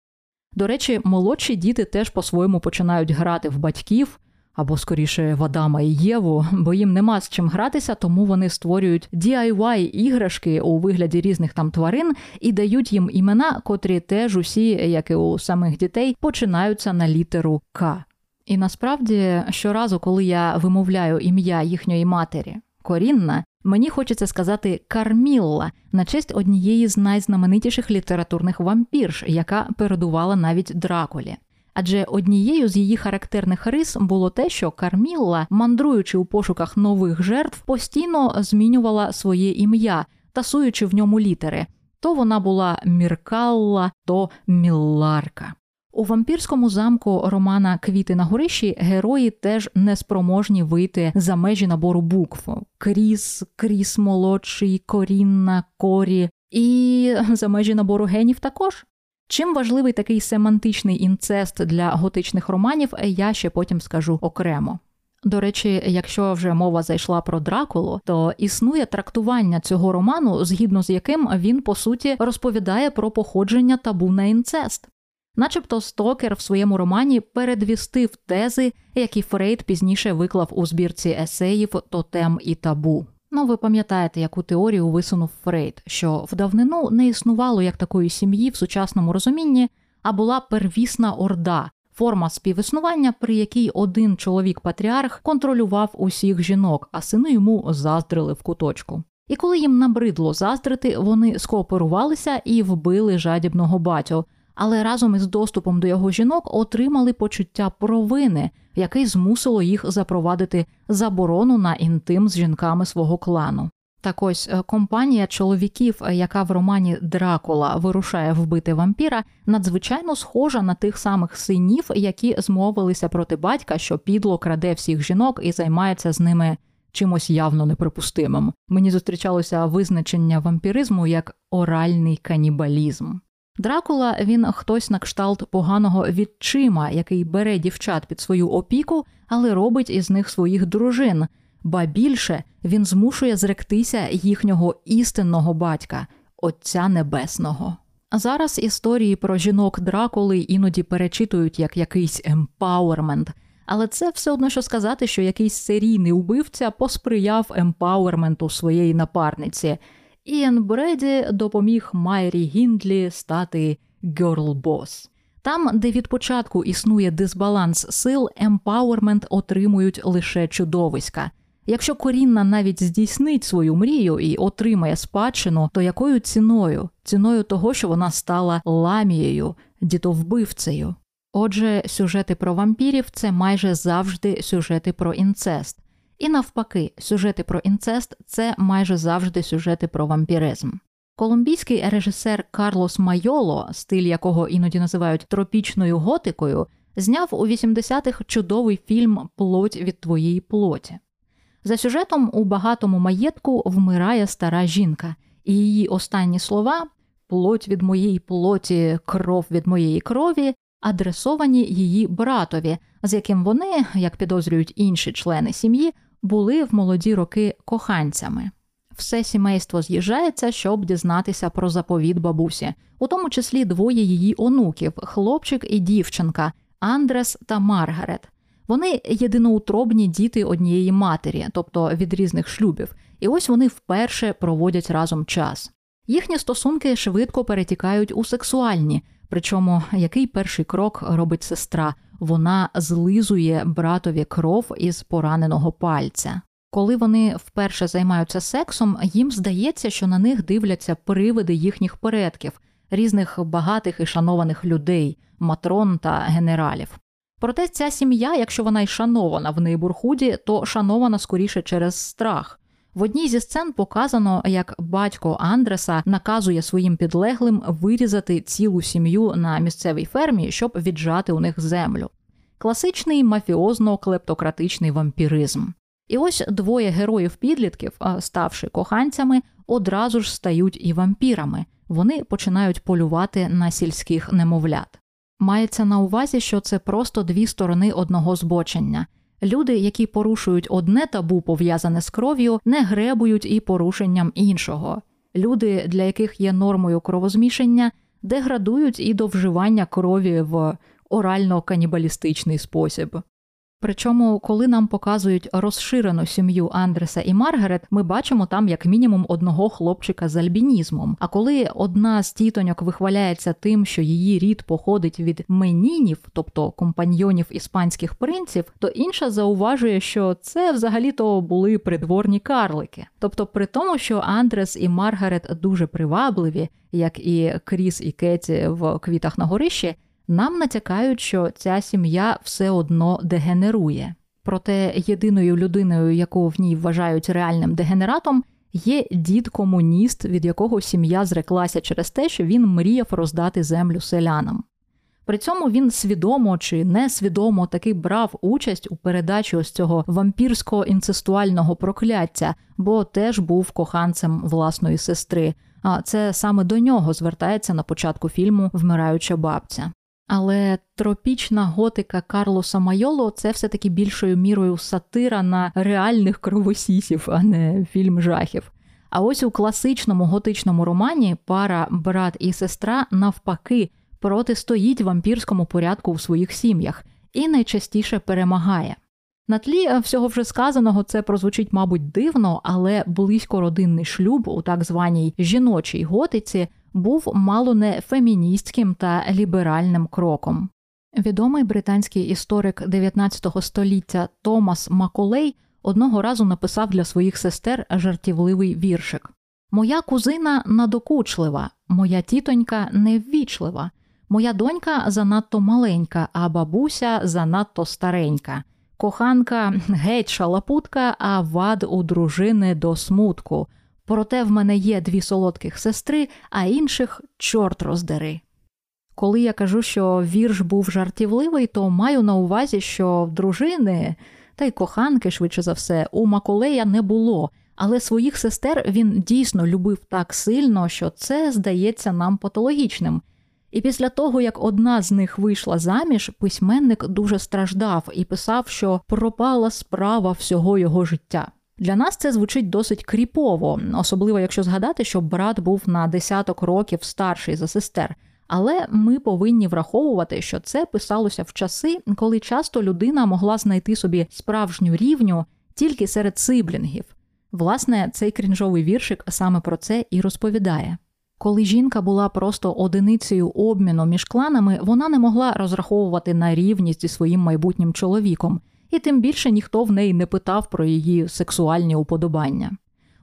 До речі, молодші діти теж по-своєму починають грати в батьків або скоріше в Адама і Єву, бо їм нема з чим гратися, тому вони створюють DIY іграшки у вигляді різних там тварин і дають їм імена, котрі теж усі, як і у самих дітей, починаються на літеру К. І насправді щоразу, коли я вимовляю ім'я їхньої матері Корінна, мені хочеться сказати Кармілла на честь однієї з найзнаменитіших літературних вампірш, яка передувала навіть Дракулі. Адже однією з її характерних рис було те, що Кармілла, мандруючи у пошуках нових жертв, постійно змінювала своє ім'я, тасуючи в ньому літери. То вона була Міркалла, то Мілларка. У вампірському замку Романа Квіти на горищі герої теж неспроможні вийти за межі набору букв: Кріс, Кріс молодший, Корінна, Корі, і за межі набору генів також. Чим важливий такий семантичний інцест для готичних романів, я ще потім скажу окремо. До речі, якщо вже мова зайшла про Дракулу, то існує трактування цього роману, згідно з яким він по суті розповідає про походження табу на інцест. Начебто Стокер в своєму романі передвістив тези, які Фрейд пізніше виклав у збірці есеїв Тотем і табу. Ну, ви пам'ятаєте, яку теорію висунув Фрейд, що в давнину не існувало як такої сім'ї в сучасному розумінні, а була первісна орда, форма співіснування, при якій один чоловік-патріарх контролював усіх жінок, а сини йому заздрили в куточку. І коли їм набридло заздрити, вони скооперувалися і вбили жадібного батю, але разом із доступом до його жінок отримали почуття провини, яке змусило їх запровадити заборону на інтим з жінками свого клану. Так ось е, компанія чоловіків, е, яка в романі Дракула вирушає вбити вампіра, надзвичайно схожа на тих самих синів, які змовилися проти батька, що підло краде всіх жінок і займається з ними чимось явно неприпустимим. Мені зустрічалося визначення вампіризму як оральний канібалізм. Дракула він хтось на кшталт поганого відчима, який бере дівчат під свою опіку, але робить із них своїх дружин, ба більше він змушує зректися їхнього істинного батька, Отця Небесного. Зараз історії про жінок Дракули іноді перечитують як якийсь емпауермент, але це все одно що сказати, що якийсь серійний убивця посприяв емпауерменту своєї напарниці. Іен Бреді допоміг Майрі Гіндлі стати girlboss. Там, де від початку існує дисбаланс сил, empowerment отримують лише чудовиська. Якщо Корінна навіть здійснить свою мрію і отримає спадщину, то якою ціною? Ціною того, що вона стала ламією, дітовбивцею. Отже, сюжети про вампірів це майже завжди сюжети про інцест. І навпаки, сюжети про інцест це майже завжди сюжети про вампіризм. Колумбійський режисер Карлос Майоло, стиль якого іноді називають тропічною готикою, зняв у 80-х чудовий фільм Плоть від твоєї плоті. За сюжетом у багатому маєтку вмирає стара жінка, і її останні слова плоть від моєї плоті, кров від моєї крові адресовані її братові, з яким вони, як підозрюють інші члени сім'ї, були в молоді роки коханцями. Все сімейство з'їжджається, щоб дізнатися про заповіт бабусі, у тому числі двоє її онуків хлопчик і дівчинка Андрес та Маргарет. Вони єдиноутробні діти однієї матері, тобто від різних шлюбів, і ось вони вперше проводять разом час. Їхні стосунки швидко перетікають у сексуальні, причому який перший крок робить сестра? Вона злизує братові кров із пораненого пальця. Коли вони вперше займаються сексом, їм здається, що на них дивляться привиди їхніх предків, різних багатих і шанованих людей, матрон та генералів. Проте ця сім'я, якщо вона й шанована в нейбурхуді, то шанована скоріше через страх. В одній зі сцен показано, як батько Андреса наказує своїм підлеглим вирізати цілу сім'ю на місцевій фермі, щоб віджати у них землю. Класичний мафіозно-клептократичний вампіризм. І ось двоє героїв-підлітків, ставши коханцями, одразу ж стають і вампірами. Вони починають полювати на сільських немовлят. Мається на увазі, що це просто дві сторони одного збочення. Люди, які порушують одне табу, пов'язане з кров'ю, не гребують і порушенням іншого. Люди, для яких є нормою кровозмішання, деградують і до вживання крові в орально-канібалістичний спосіб. Причому, коли нам показують розширену сім'ю Андреса і Маргарет, ми бачимо там як мінімум одного хлопчика з альбінізмом. А коли одна з тітоньок вихваляється тим, що її рід походить від менінів, тобто компаньйонів іспанських принців, то інша зауважує, що це взагалі-то були придворні карлики. Тобто, при тому, що Андрес і Маргарет дуже привабливі, як і Кріс і Кеті в квітах на горищі, нам натякають, що ця сім'я все одно дегенерує. Проте єдиною людиною, яку в ній вважають реальним дегенератом, є дід комуніст, від якого сім'я зреклася через те, що він мріяв роздати землю селянам. При цьому він свідомо чи несвідомо таки брав участь у передачі ось цього вампірського інцестуального прокляття, бо теж був коханцем власної сестри. А це саме до нього звертається на початку фільму Вмираюча бабця. Але тропічна готика Карлоса Майоло це все-таки більшою мірою сатира на реальних кровосісів, а не фільм жахів. А ось у класичному готичному романі пара брат і сестра навпаки протистоїть вампірському порядку у своїх сім'ях і найчастіше перемагає. На тлі всього вже сказаного це прозвучить, мабуть, дивно, але близько родинний шлюб у так званій жіночій готиці був мало не феміністським та ліберальним кроком. Відомий британський історик 19 століття Томас Маколей одного разу написав для своїх сестер жартівливий віршик: Моя кузина надокучлива, моя тітонька неввічлива, моя донька занадто маленька, а бабуся занадто старенька. Коханка геть шалапутка, а вад у дружини до смутку. Проте в мене є дві солодких сестри, а інших чорт роздери. Коли я кажу, що вірш був жартівливий, то маю на увазі, що дружини та й коханки, швидше за все, у Маколея не було, але своїх сестер він дійсно любив так сильно, що це здається нам патологічним. І після того, як одна з них вийшла заміж, письменник дуже страждав і писав, що пропала справа всього його життя. Для нас це звучить досить кріпово, особливо якщо згадати, що брат був на десяток років старший за сестер. Але ми повинні враховувати, що це писалося в часи, коли часто людина могла знайти собі справжню рівню тільки серед сиблінгів. Власне, цей крінжовий віршик саме про це і розповідає. Коли жінка була просто одиницею обміну між кланами, вона не могла розраховувати на рівність зі своїм майбутнім чоловіком і тим більше ніхто в неї не питав про її сексуальні уподобання.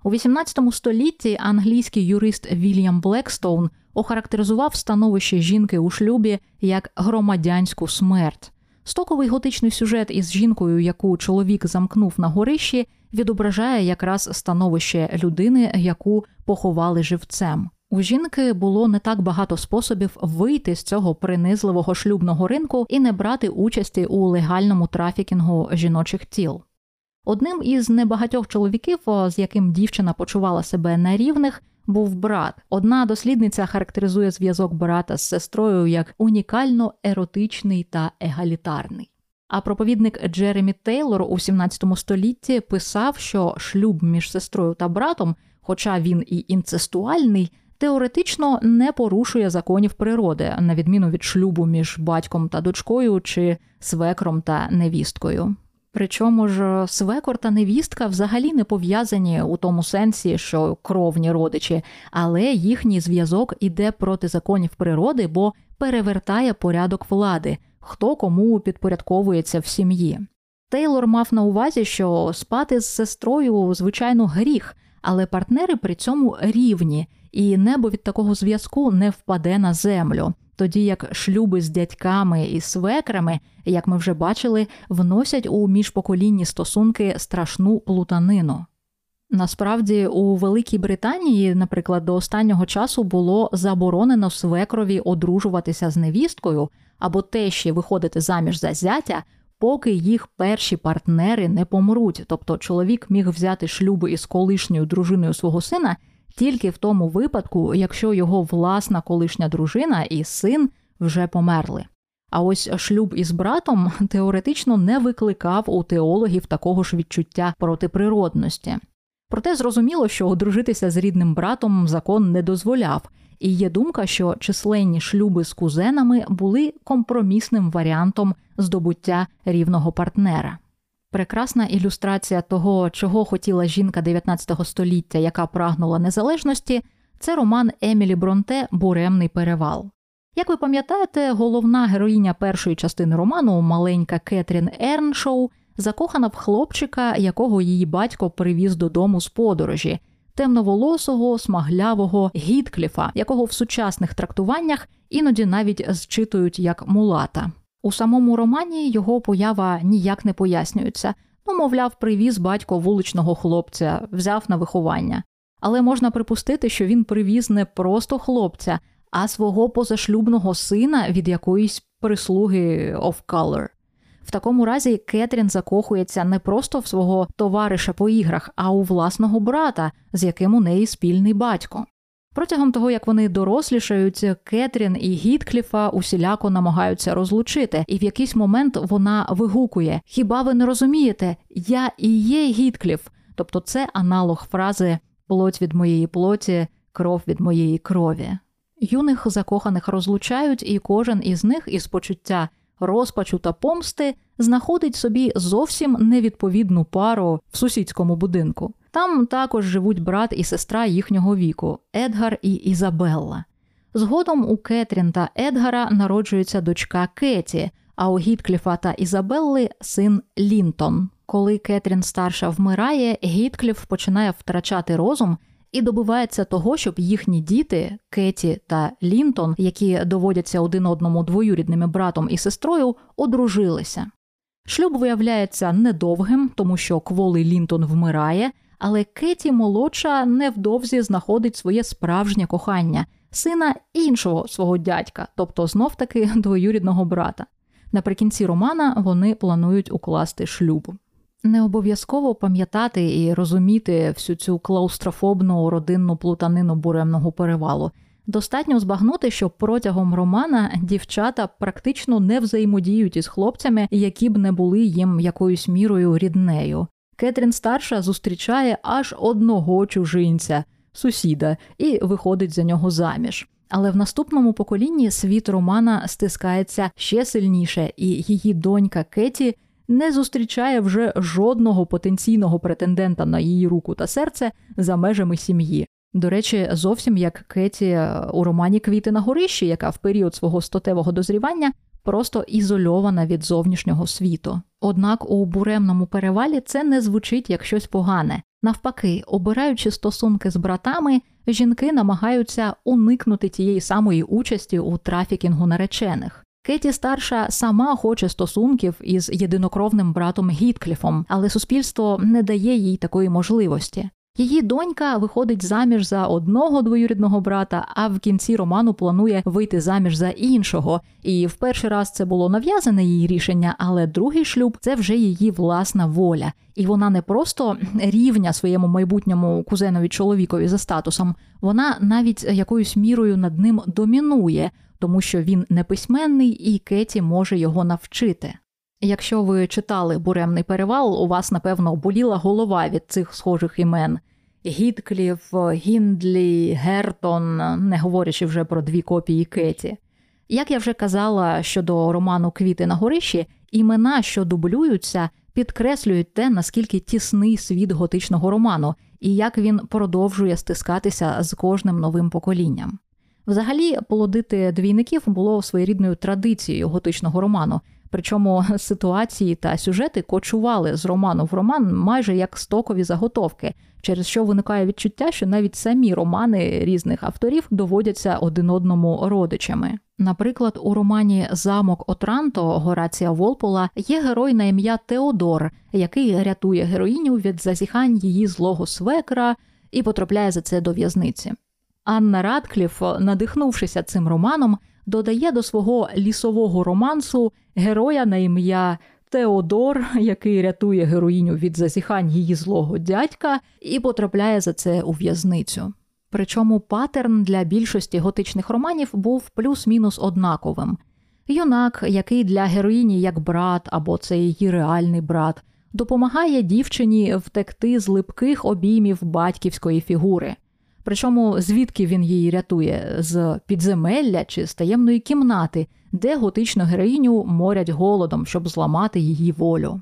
У XVIII столітті англійський юрист Вільям Блекстоун охарактеризував становище жінки у шлюбі як громадянську смерть. Стоковий готичний сюжет із жінкою, яку чоловік замкнув на горищі, відображає якраз становище людини, яку поховали живцем. У жінки було не так багато способів вийти з цього принизливого шлюбного ринку і не брати участі у легальному трафікінгу жіночих тіл. Одним із небагатьох чоловіків, з яким дівчина почувала себе на рівних, був брат. Одна дослідниця характеризує зв'язок брата з сестрою як унікально еротичний та егалітарний. А проповідник Джеремі Тейлор у 17 столітті писав, що шлюб між сестрою та братом, хоча він і інцестуальний, теоретично не порушує законів природи, на відміну від шлюбу між батьком та дочкою чи свекром та невісткою. Причому ж свекор та невістка взагалі не пов'язані у тому сенсі, що кровні родичі, але їхній зв'язок іде проти законів природи, бо перевертає порядок влади, хто кому підпорядковується в сім'ї. Тейлор мав на увазі, що спати з сестрою звичайно гріх, але партнери при цьому рівні, і небо від такого зв'язку не впаде на землю. тоді як шлюби з дядьками і свекрами, як ми вже бачили, вносять у міжпоколінні стосунки страшну плутанину. Насправді, у Великій Британії, наприклад, до останнього часу було заборонено свекрові одружуватися з невісткою або тещі виходити заміж за зятя, поки їх перші партнери не помруть. Тобто чоловік міг взяти шлюби із колишньою дружиною свого сина тільки в тому випадку, якщо його власна колишня дружина і син вже померли. А ось шлюб із братом теоретично не викликав у теологів такого ж відчуття протиприродності. Проте зрозуміло, що одружитися з рідним братом закон не дозволяв, і є думка, що численні шлюби з кузенами були компромісним варіантом здобуття рівного партнера. Прекрасна ілюстрація того, чого хотіла жінка 19 століття, яка прагнула незалежності, це роман Емілі Бронте Буремний перевал. Як ви пам'ятаєте, головна героїня першої частини роману, маленька Кетрін Ерншоу, закохана в хлопчика, якого її батько привіз додому з подорожі, темноволосого, смаглявого Гіткліфа, якого в сучасних трактуваннях іноді навіть зчитують як мулата. У самому романі його поява ніяк не пояснюється. Ну, мовляв, привіз батько вуличного хлопця, взяв на виховання. Але можна припустити, що він привіз не просто хлопця, а свого позашлюбного сина від якоїсь прислуги of color. В такому разі Кетрін закохується не просто в свого товариша по іграх, а у власного брата, з яким у неї спільний батько. Протягом того, як вони дорослішають, Кетрін і Гіткліфа усіляко намагаються розлучити, і в якийсь момент вона вигукує: Хіба ви не розумієте? Я і є Гіткліф. Тобто це аналог фрази плоть від моєї плоті, кров від моєї крові. Юних закоханих розлучають, і кожен із них із почуття розпачу та помсти знаходить собі зовсім невідповідну пару в сусідському будинку. Там також живуть брат і сестра їхнього віку Едгар і Ізабелла. Згодом у Кетрін та Едгара народжується дочка Кеті, а у Гіткліфа та Ізабелли син Лінтон. Коли Кетрін старша вмирає, Гіткліф починає втрачати розум і добивається того, щоб їхні діти, Кеті та Лінтон, які доводяться один одному двоюрідними братом і сестрою, одружилися. Шлюб виявляється недовгим, тому що кволий Лінтон вмирає, але Кеті молодша невдовзі знаходить своє справжнє кохання, сина іншого свого дядька, тобто знов таки <laughs> двоюрідного брата. Наприкінці романа вони планують укласти шлюб. Не обов'язково пам'ятати і розуміти всю цю клаустрофобну родинну плутанину буремного перевалу. Достатньо збагнути, що протягом романа дівчата практично не взаємодіють із хлопцями, які б не були їм якоюсь мірою ріднею. Кетрін старша зустрічає аж одного чужинця, сусіда, і виходить за нього заміж. Але в наступному поколінні світ Романа стискається ще сильніше, і її донька Кеті не зустрічає вже жодного потенційного претендента на її руку та серце за межами сім'ї. До речі, зовсім як Кеті у романі Квіти на горищі, яка в період свого статевого дозрівання просто ізольована від зовнішнього світу. Однак у буремному перевалі це не звучить як щось погане. Навпаки, обираючи стосунки з братами, жінки намагаються уникнути тієї самої участі у трафікінгу наречених. Кеті старша сама хоче стосунків із єдинокровним братом Гіткліфом, але суспільство не дає їй такої можливості. Її донька виходить заміж за одного двоюрідного брата, а в кінці роману планує вийти заміж за іншого. І в перший раз це було нав'язане її рішення, але другий шлюб це вже її власна воля, і вона не просто рівня своєму майбутньому кузенові чоловікові за статусом, вона навіть якоюсь мірою над ним домінує, тому що він неписьменний і Кеті може його навчити. Якщо ви читали буремний перевал, у вас, напевно, боліла голова від цих схожих імен. Гідкліф, Гіндлі, Гертон, не говорячи вже про дві копії Кеті. Як я вже казала щодо роману Квіти на горищі, імена, що дублюються, підкреслюють те, наскільки тісний світ готичного роману і як він продовжує стискатися з кожним новим поколінням. Взагалі, полодити двійників було своєрідною традицією готичного роману. Причому <laughs> ситуації та сюжети кочували з роману в роман майже як стокові заготовки, через що виникає відчуття, що навіть самі романи різних авторів доводяться один одному родичами. Наприклад, у романі Замок Отранто Горація Волпола є герой на ім'я Теодор, який рятує героїню від зазіхань її злого свекра і потрапляє за це до в'язниці. Анна Радкліф, надихнувшися цим романом, додає до свого лісового романсу героя на ім'я Теодор, який рятує героїню від зазіхань її злого дядька, і потрапляє за це у в'язницю. Причому паттерн для більшості готичних романів був плюс-мінус однаковим. Юнак, який для героїні як брат або це її реальний брат, допомагає дівчині втекти з липких обіймів батьківської фігури. Причому звідки він її рятує з підземелля чи з таємної кімнати, де готичну героїню морять голодом, щоб зламати її волю.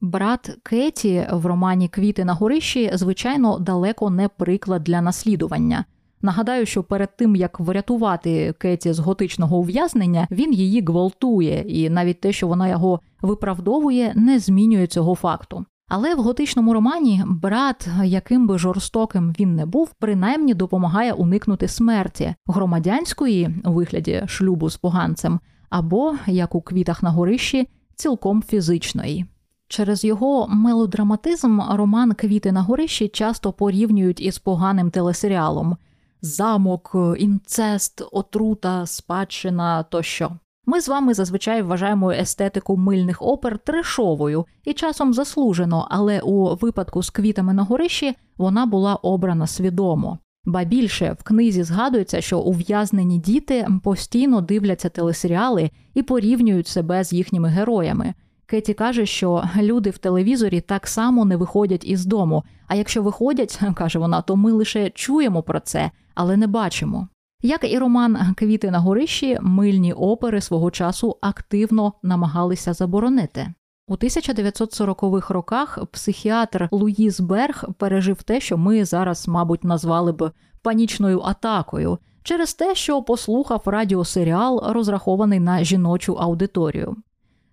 Брат Кеті в романі Квіти на горищі, звичайно, далеко не приклад для наслідування. Нагадаю, що перед тим як врятувати Кеті з готичного ув'язнення, він її гвалтує, і навіть те, що вона його виправдовує, не змінює цього факту. Але в готичному романі брат, яким би жорстоким він не був, принаймні допомагає уникнути смерті громадянської у вигляді шлюбу з поганцем, або як у квітах на горищі, цілком фізичної. Через його мелодраматизм роман Квіти на горищі часто порівнюють із поганим телесеріалом замок, інцест, отрута, спадщина тощо. Ми з вами зазвичай вважаємо естетику мильних опер трешовою і часом заслужено, але у випадку з квітами на горищі вона була обрана свідомо. Ба більше в книзі згадується, що ув'язнені діти постійно дивляться телесеріали і порівнюють себе з їхніми героями. Кеті каже, що люди в телевізорі так само не виходять із дому. А якщо виходять, каже вона, то ми лише чуємо про це, але не бачимо. Як і роман Квіти на горищі, мильні опери свого часу активно намагалися заборонити. У 1940-х роках психіатр Луїз Берг пережив те, що ми зараз, мабуть, назвали б панічною атакою, через те, що послухав радіосеріал, розрахований на жіночу аудиторію.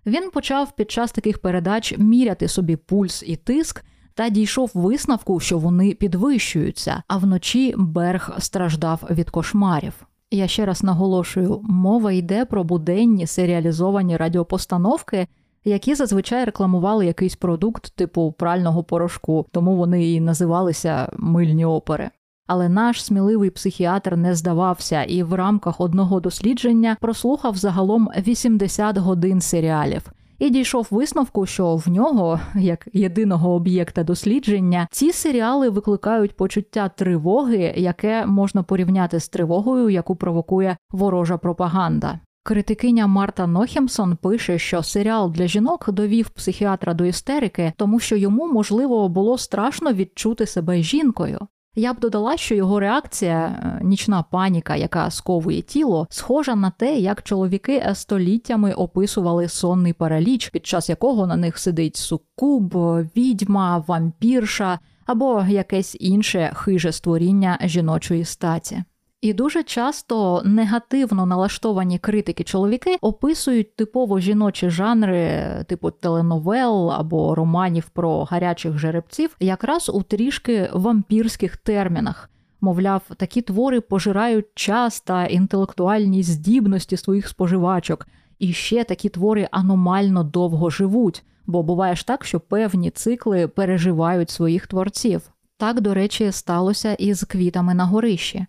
Він почав під час таких передач міряти собі пульс і тиск та дійшов висновку, що вони підвищуються, а вночі Берг страждав від кошмарів. Я ще раз наголошую, мова йде про буденні серіалізовані радіопостановки, які зазвичай рекламували якийсь продукт типу прального порошку, тому вони і називалися мильні опери. Але наш сміливий психіатр не здавався і в рамках одного дослідження прослухав загалом 80 годин серіалів і дійшов висновку, що в нього, як єдиного об'єкта дослідження, ці серіали викликають почуття тривоги, яке можна порівняти з тривогою, яку провокує ворожа пропаганда. Критикиня Марта Нохемсон пише, що серіал для жінок довів психіатра до істерики, тому що йому можливо було страшно відчути себе жінкою. Я б додала, що його реакція, е, нічна паніка, яка сковує тіло, схожа на те, як чоловіки століттями описували сонний параліч, під час якого на них сидить суккуб, відьма, вампірша або якесь інше хиже створіння жіночої статі. І дуже часто негативно налаштовані критики чоловіки описують типово жіночі жанри, типу теленовел або романів про гарячих жеребців, якраз у трішки вампірських термінах. Мовляв, такі твори пожирають час та інтелектуальні здібності своїх споживачок, і ще такі твори аномально довго живуть, бо буває ж так, що певні цикли переживають своїх творців. Так, до речі, сталося і з квітами на горищі.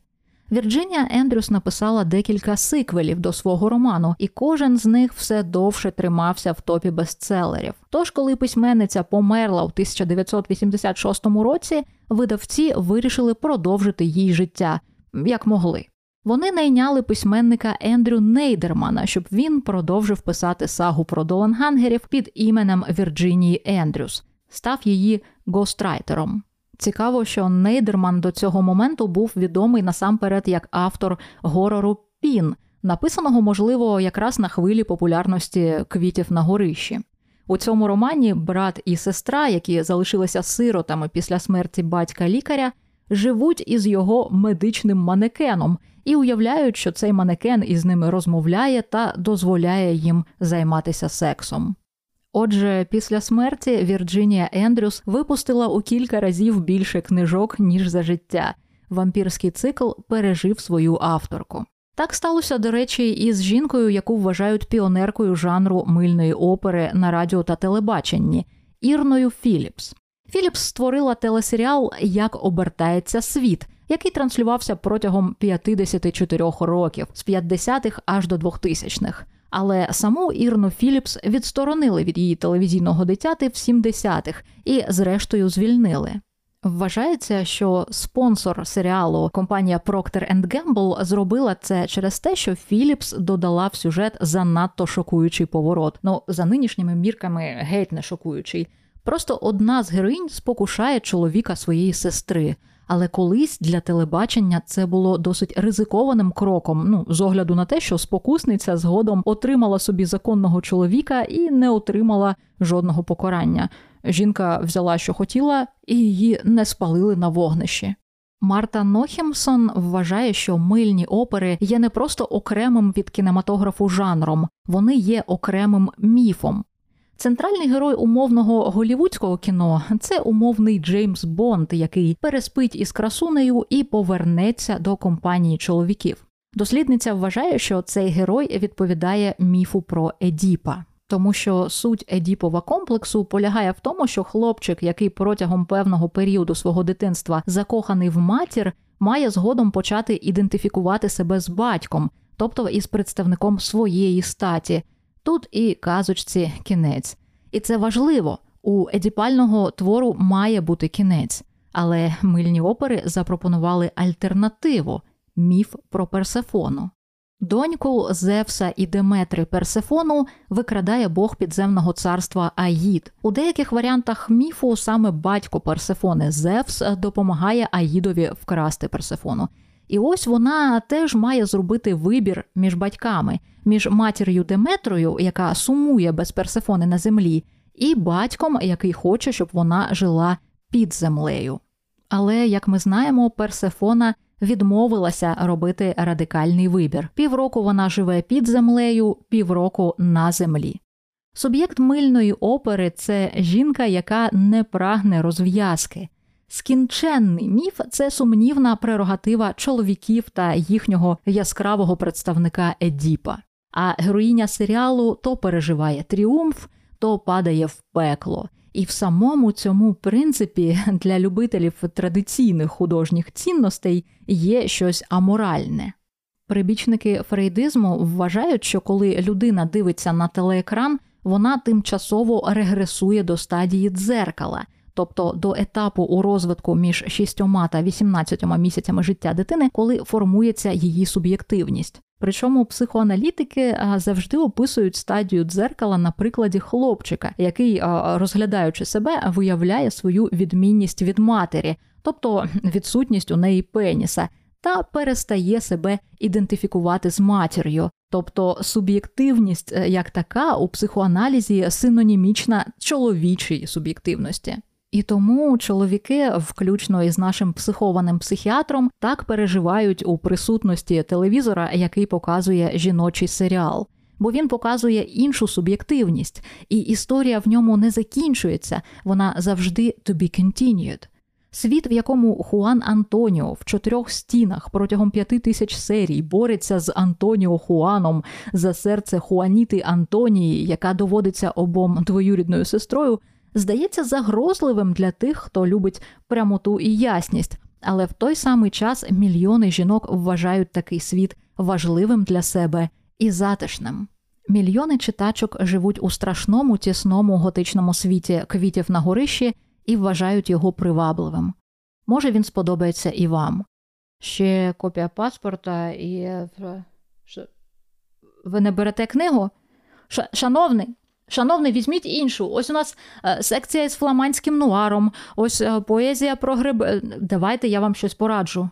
Вірджинія Ендрюс написала декілька сиквелів до свого роману, і кожен з них все довше тримався в топі бестселерів. Тож, коли письменниця померла у 1986 році, видавці вирішили продовжити їй життя як могли. Вони найняли письменника Ендрю Нейдермана, щоб він продовжив писати сагу про Долангангерів під іменем Вірджинії Ендрюс, став її гострайтером. Цікаво, що Нейдерман до цього моменту був відомий насамперед як автор горору Пін, написаного, можливо, якраз на хвилі популярності квітів на горищі. У цьому романі брат і сестра, які залишилися сиротами після смерті батька лікаря, живуть із його медичним манекеном, і уявляють, що цей манекен із ними розмовляє та дозволяє їм займатися сексом. Отже, після смерті Вірджинія Ендрюс випустила у кілька разів більше книжок, ніж за життя. Вампірський цикл пережив свою авторку. Так сталося, до речі, і з жінкою, яку вважають піонеркою жанру мильної опери на радіо та телебаченні Ірною Філіпс. Філіпс створила телесеріал Як обертається світ, який транслювався протягом 54 років з 50-х аж до 2000-х. Але саму Ірну Філіпс відсторонили від її телевізійного дитяти в 70-х і, зрештою, звільнили. Вважається, що спонсор серіалу компанія Procter Gamble зробила це через те, що Філіпс додала в сюжет занадто шокуючий поворот. Ну за нинішніми мірками геть не шокуючий. Просто одна з героїнь спокушає чоловіка своєї сестри. Але колись для телебачення це було досить ризикованим кроком. Ну з огляду на те, що спокусниця згодом отримала собі законного чоловіка і не отримала жодного покарання. Жінка взяла, що хотіла, і її не спалили на вогнищі. Марта Нохімсон вважає, що мильні опери є не просто окремим від кінематографу жанром, вони є окремим міфом. Центральний герой умовного голівудського кіно це умовний Джеймс Бонд, який переспить із красунею і повернеться до компанії чоловіків. Дослідниця вважає, що цей герой відповідає міфу про Едіпа. Тому що суть Едіпова комплексу полягає в тому, що хлопчик, який протягом певного періоду свого дитинства закоханий в матір, має згодом почати ідентифікувати себе з батьком, тобто із представником своєї статі. Тут і казочці кінець. І це важливо. У едіпального твору має бути кінець, але мильні опери запропонували альтернативу міф про Персефону. Доньку Зевса і Деметри Персефону викрадає Бог підземного царства Аїд. У деяких варіантах міфу саме батько Персефони Зевс допомагає Аїдові вкрасти Персефону. І ось вона теж має зробити вибір між батьками, між матір'ю Деметрою, яка сумує без Персефони на землі, і батьком, який хоче, щоб вона жила під землею. Але, як ми знаємо, Персефона відмовилася робити радикальний вибір. Півроку вона живе під землею, півроку на землі. Суб'єкт мильної опери це жінка, яка не прагне розв'язки. Скінченний міф це сумнівна прерогатива чоловіків та їхнього яскравого представника Едіпа. А героїня серіалу то переживає тріумф, то падає в пекло. І в самому цьому принципі для любителів традиційних художніх цінностей є щось аморальне. Прибічники фрейдизму вважають, що коли людина дивиться на телеекран, вона тимчасово регресує до стадії дзеркала, тобто до етапу у розвитку між 6 та 18 місяцями життя дитини, коли формується її суб'єктивність. Причому психоаналітики завжди описують стадію дзеркала на прикладі хлопчика, який, розглядаючи себе, виявляє свою відмінність від матері, тобто відсутність у неї пеніса, та перестає себе ідентифікувати з матір'ю. Тобто суб'єктивність е, як така у психоаналізі синонімічна чоловічій суб'єктивності. І тому чоловіки, включно із нашим психованим психіатром, так переживають у присутності телевізора, який показує жіночий серіал. Бо він показує іншу суб'єктивність, і історія в ньому не закінчується, вона завжди to be continued. Світ, в якому Хуан Антоніо в чотирьох стінах протягом п'яти тисяч серій бореться з Антоніо Хуаном за серце Хуаніти Антонії, яка доводиться обом двоюрідною сестрою, здається загрозливим для тих, хто любить прямоту і ясність, але в той самий час мільйони жінок вважають такий світ важливим для себе і затишним. Мільйони читачок живуть у страшному тісному готичному світі квітів на горищі і вважають його привабливим. Може, він сподобається і вам. Ще копія паспорта і. Ви не берете книгу? Шановний, Шановний, візьміть іншу. Ось у нас е, секція з фламандським нуаром, ось е, поезія про гриби. Давайте я вам щось пораджу.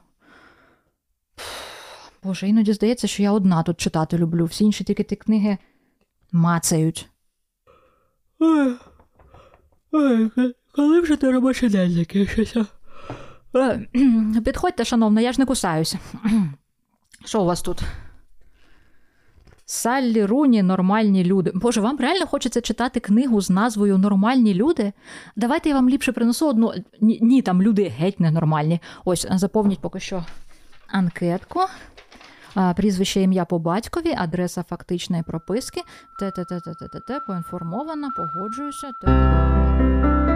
Боже, іноді здається, що я одна тут читати люблю. Всі інші тільки ті книги мацають. Ой, ой, коли вже ти робочий день закінчився? Підходьте, шановна, я ж не кусаюся. Що у вас тут? Саллі Руні, нормальні люди. Боже, вам реально хочеться читати книгу з назвою Нормальні люди? Давайте я вам ліпше принесу одну. Ні, там люди геть ненормальні. Ось, заповніть поки що анкетку. Прізвище ім'я по батькові, адреса фактичної прописки. Те-те-те-те-те-те, поінформована, погоджуюся. Те-те-те-те.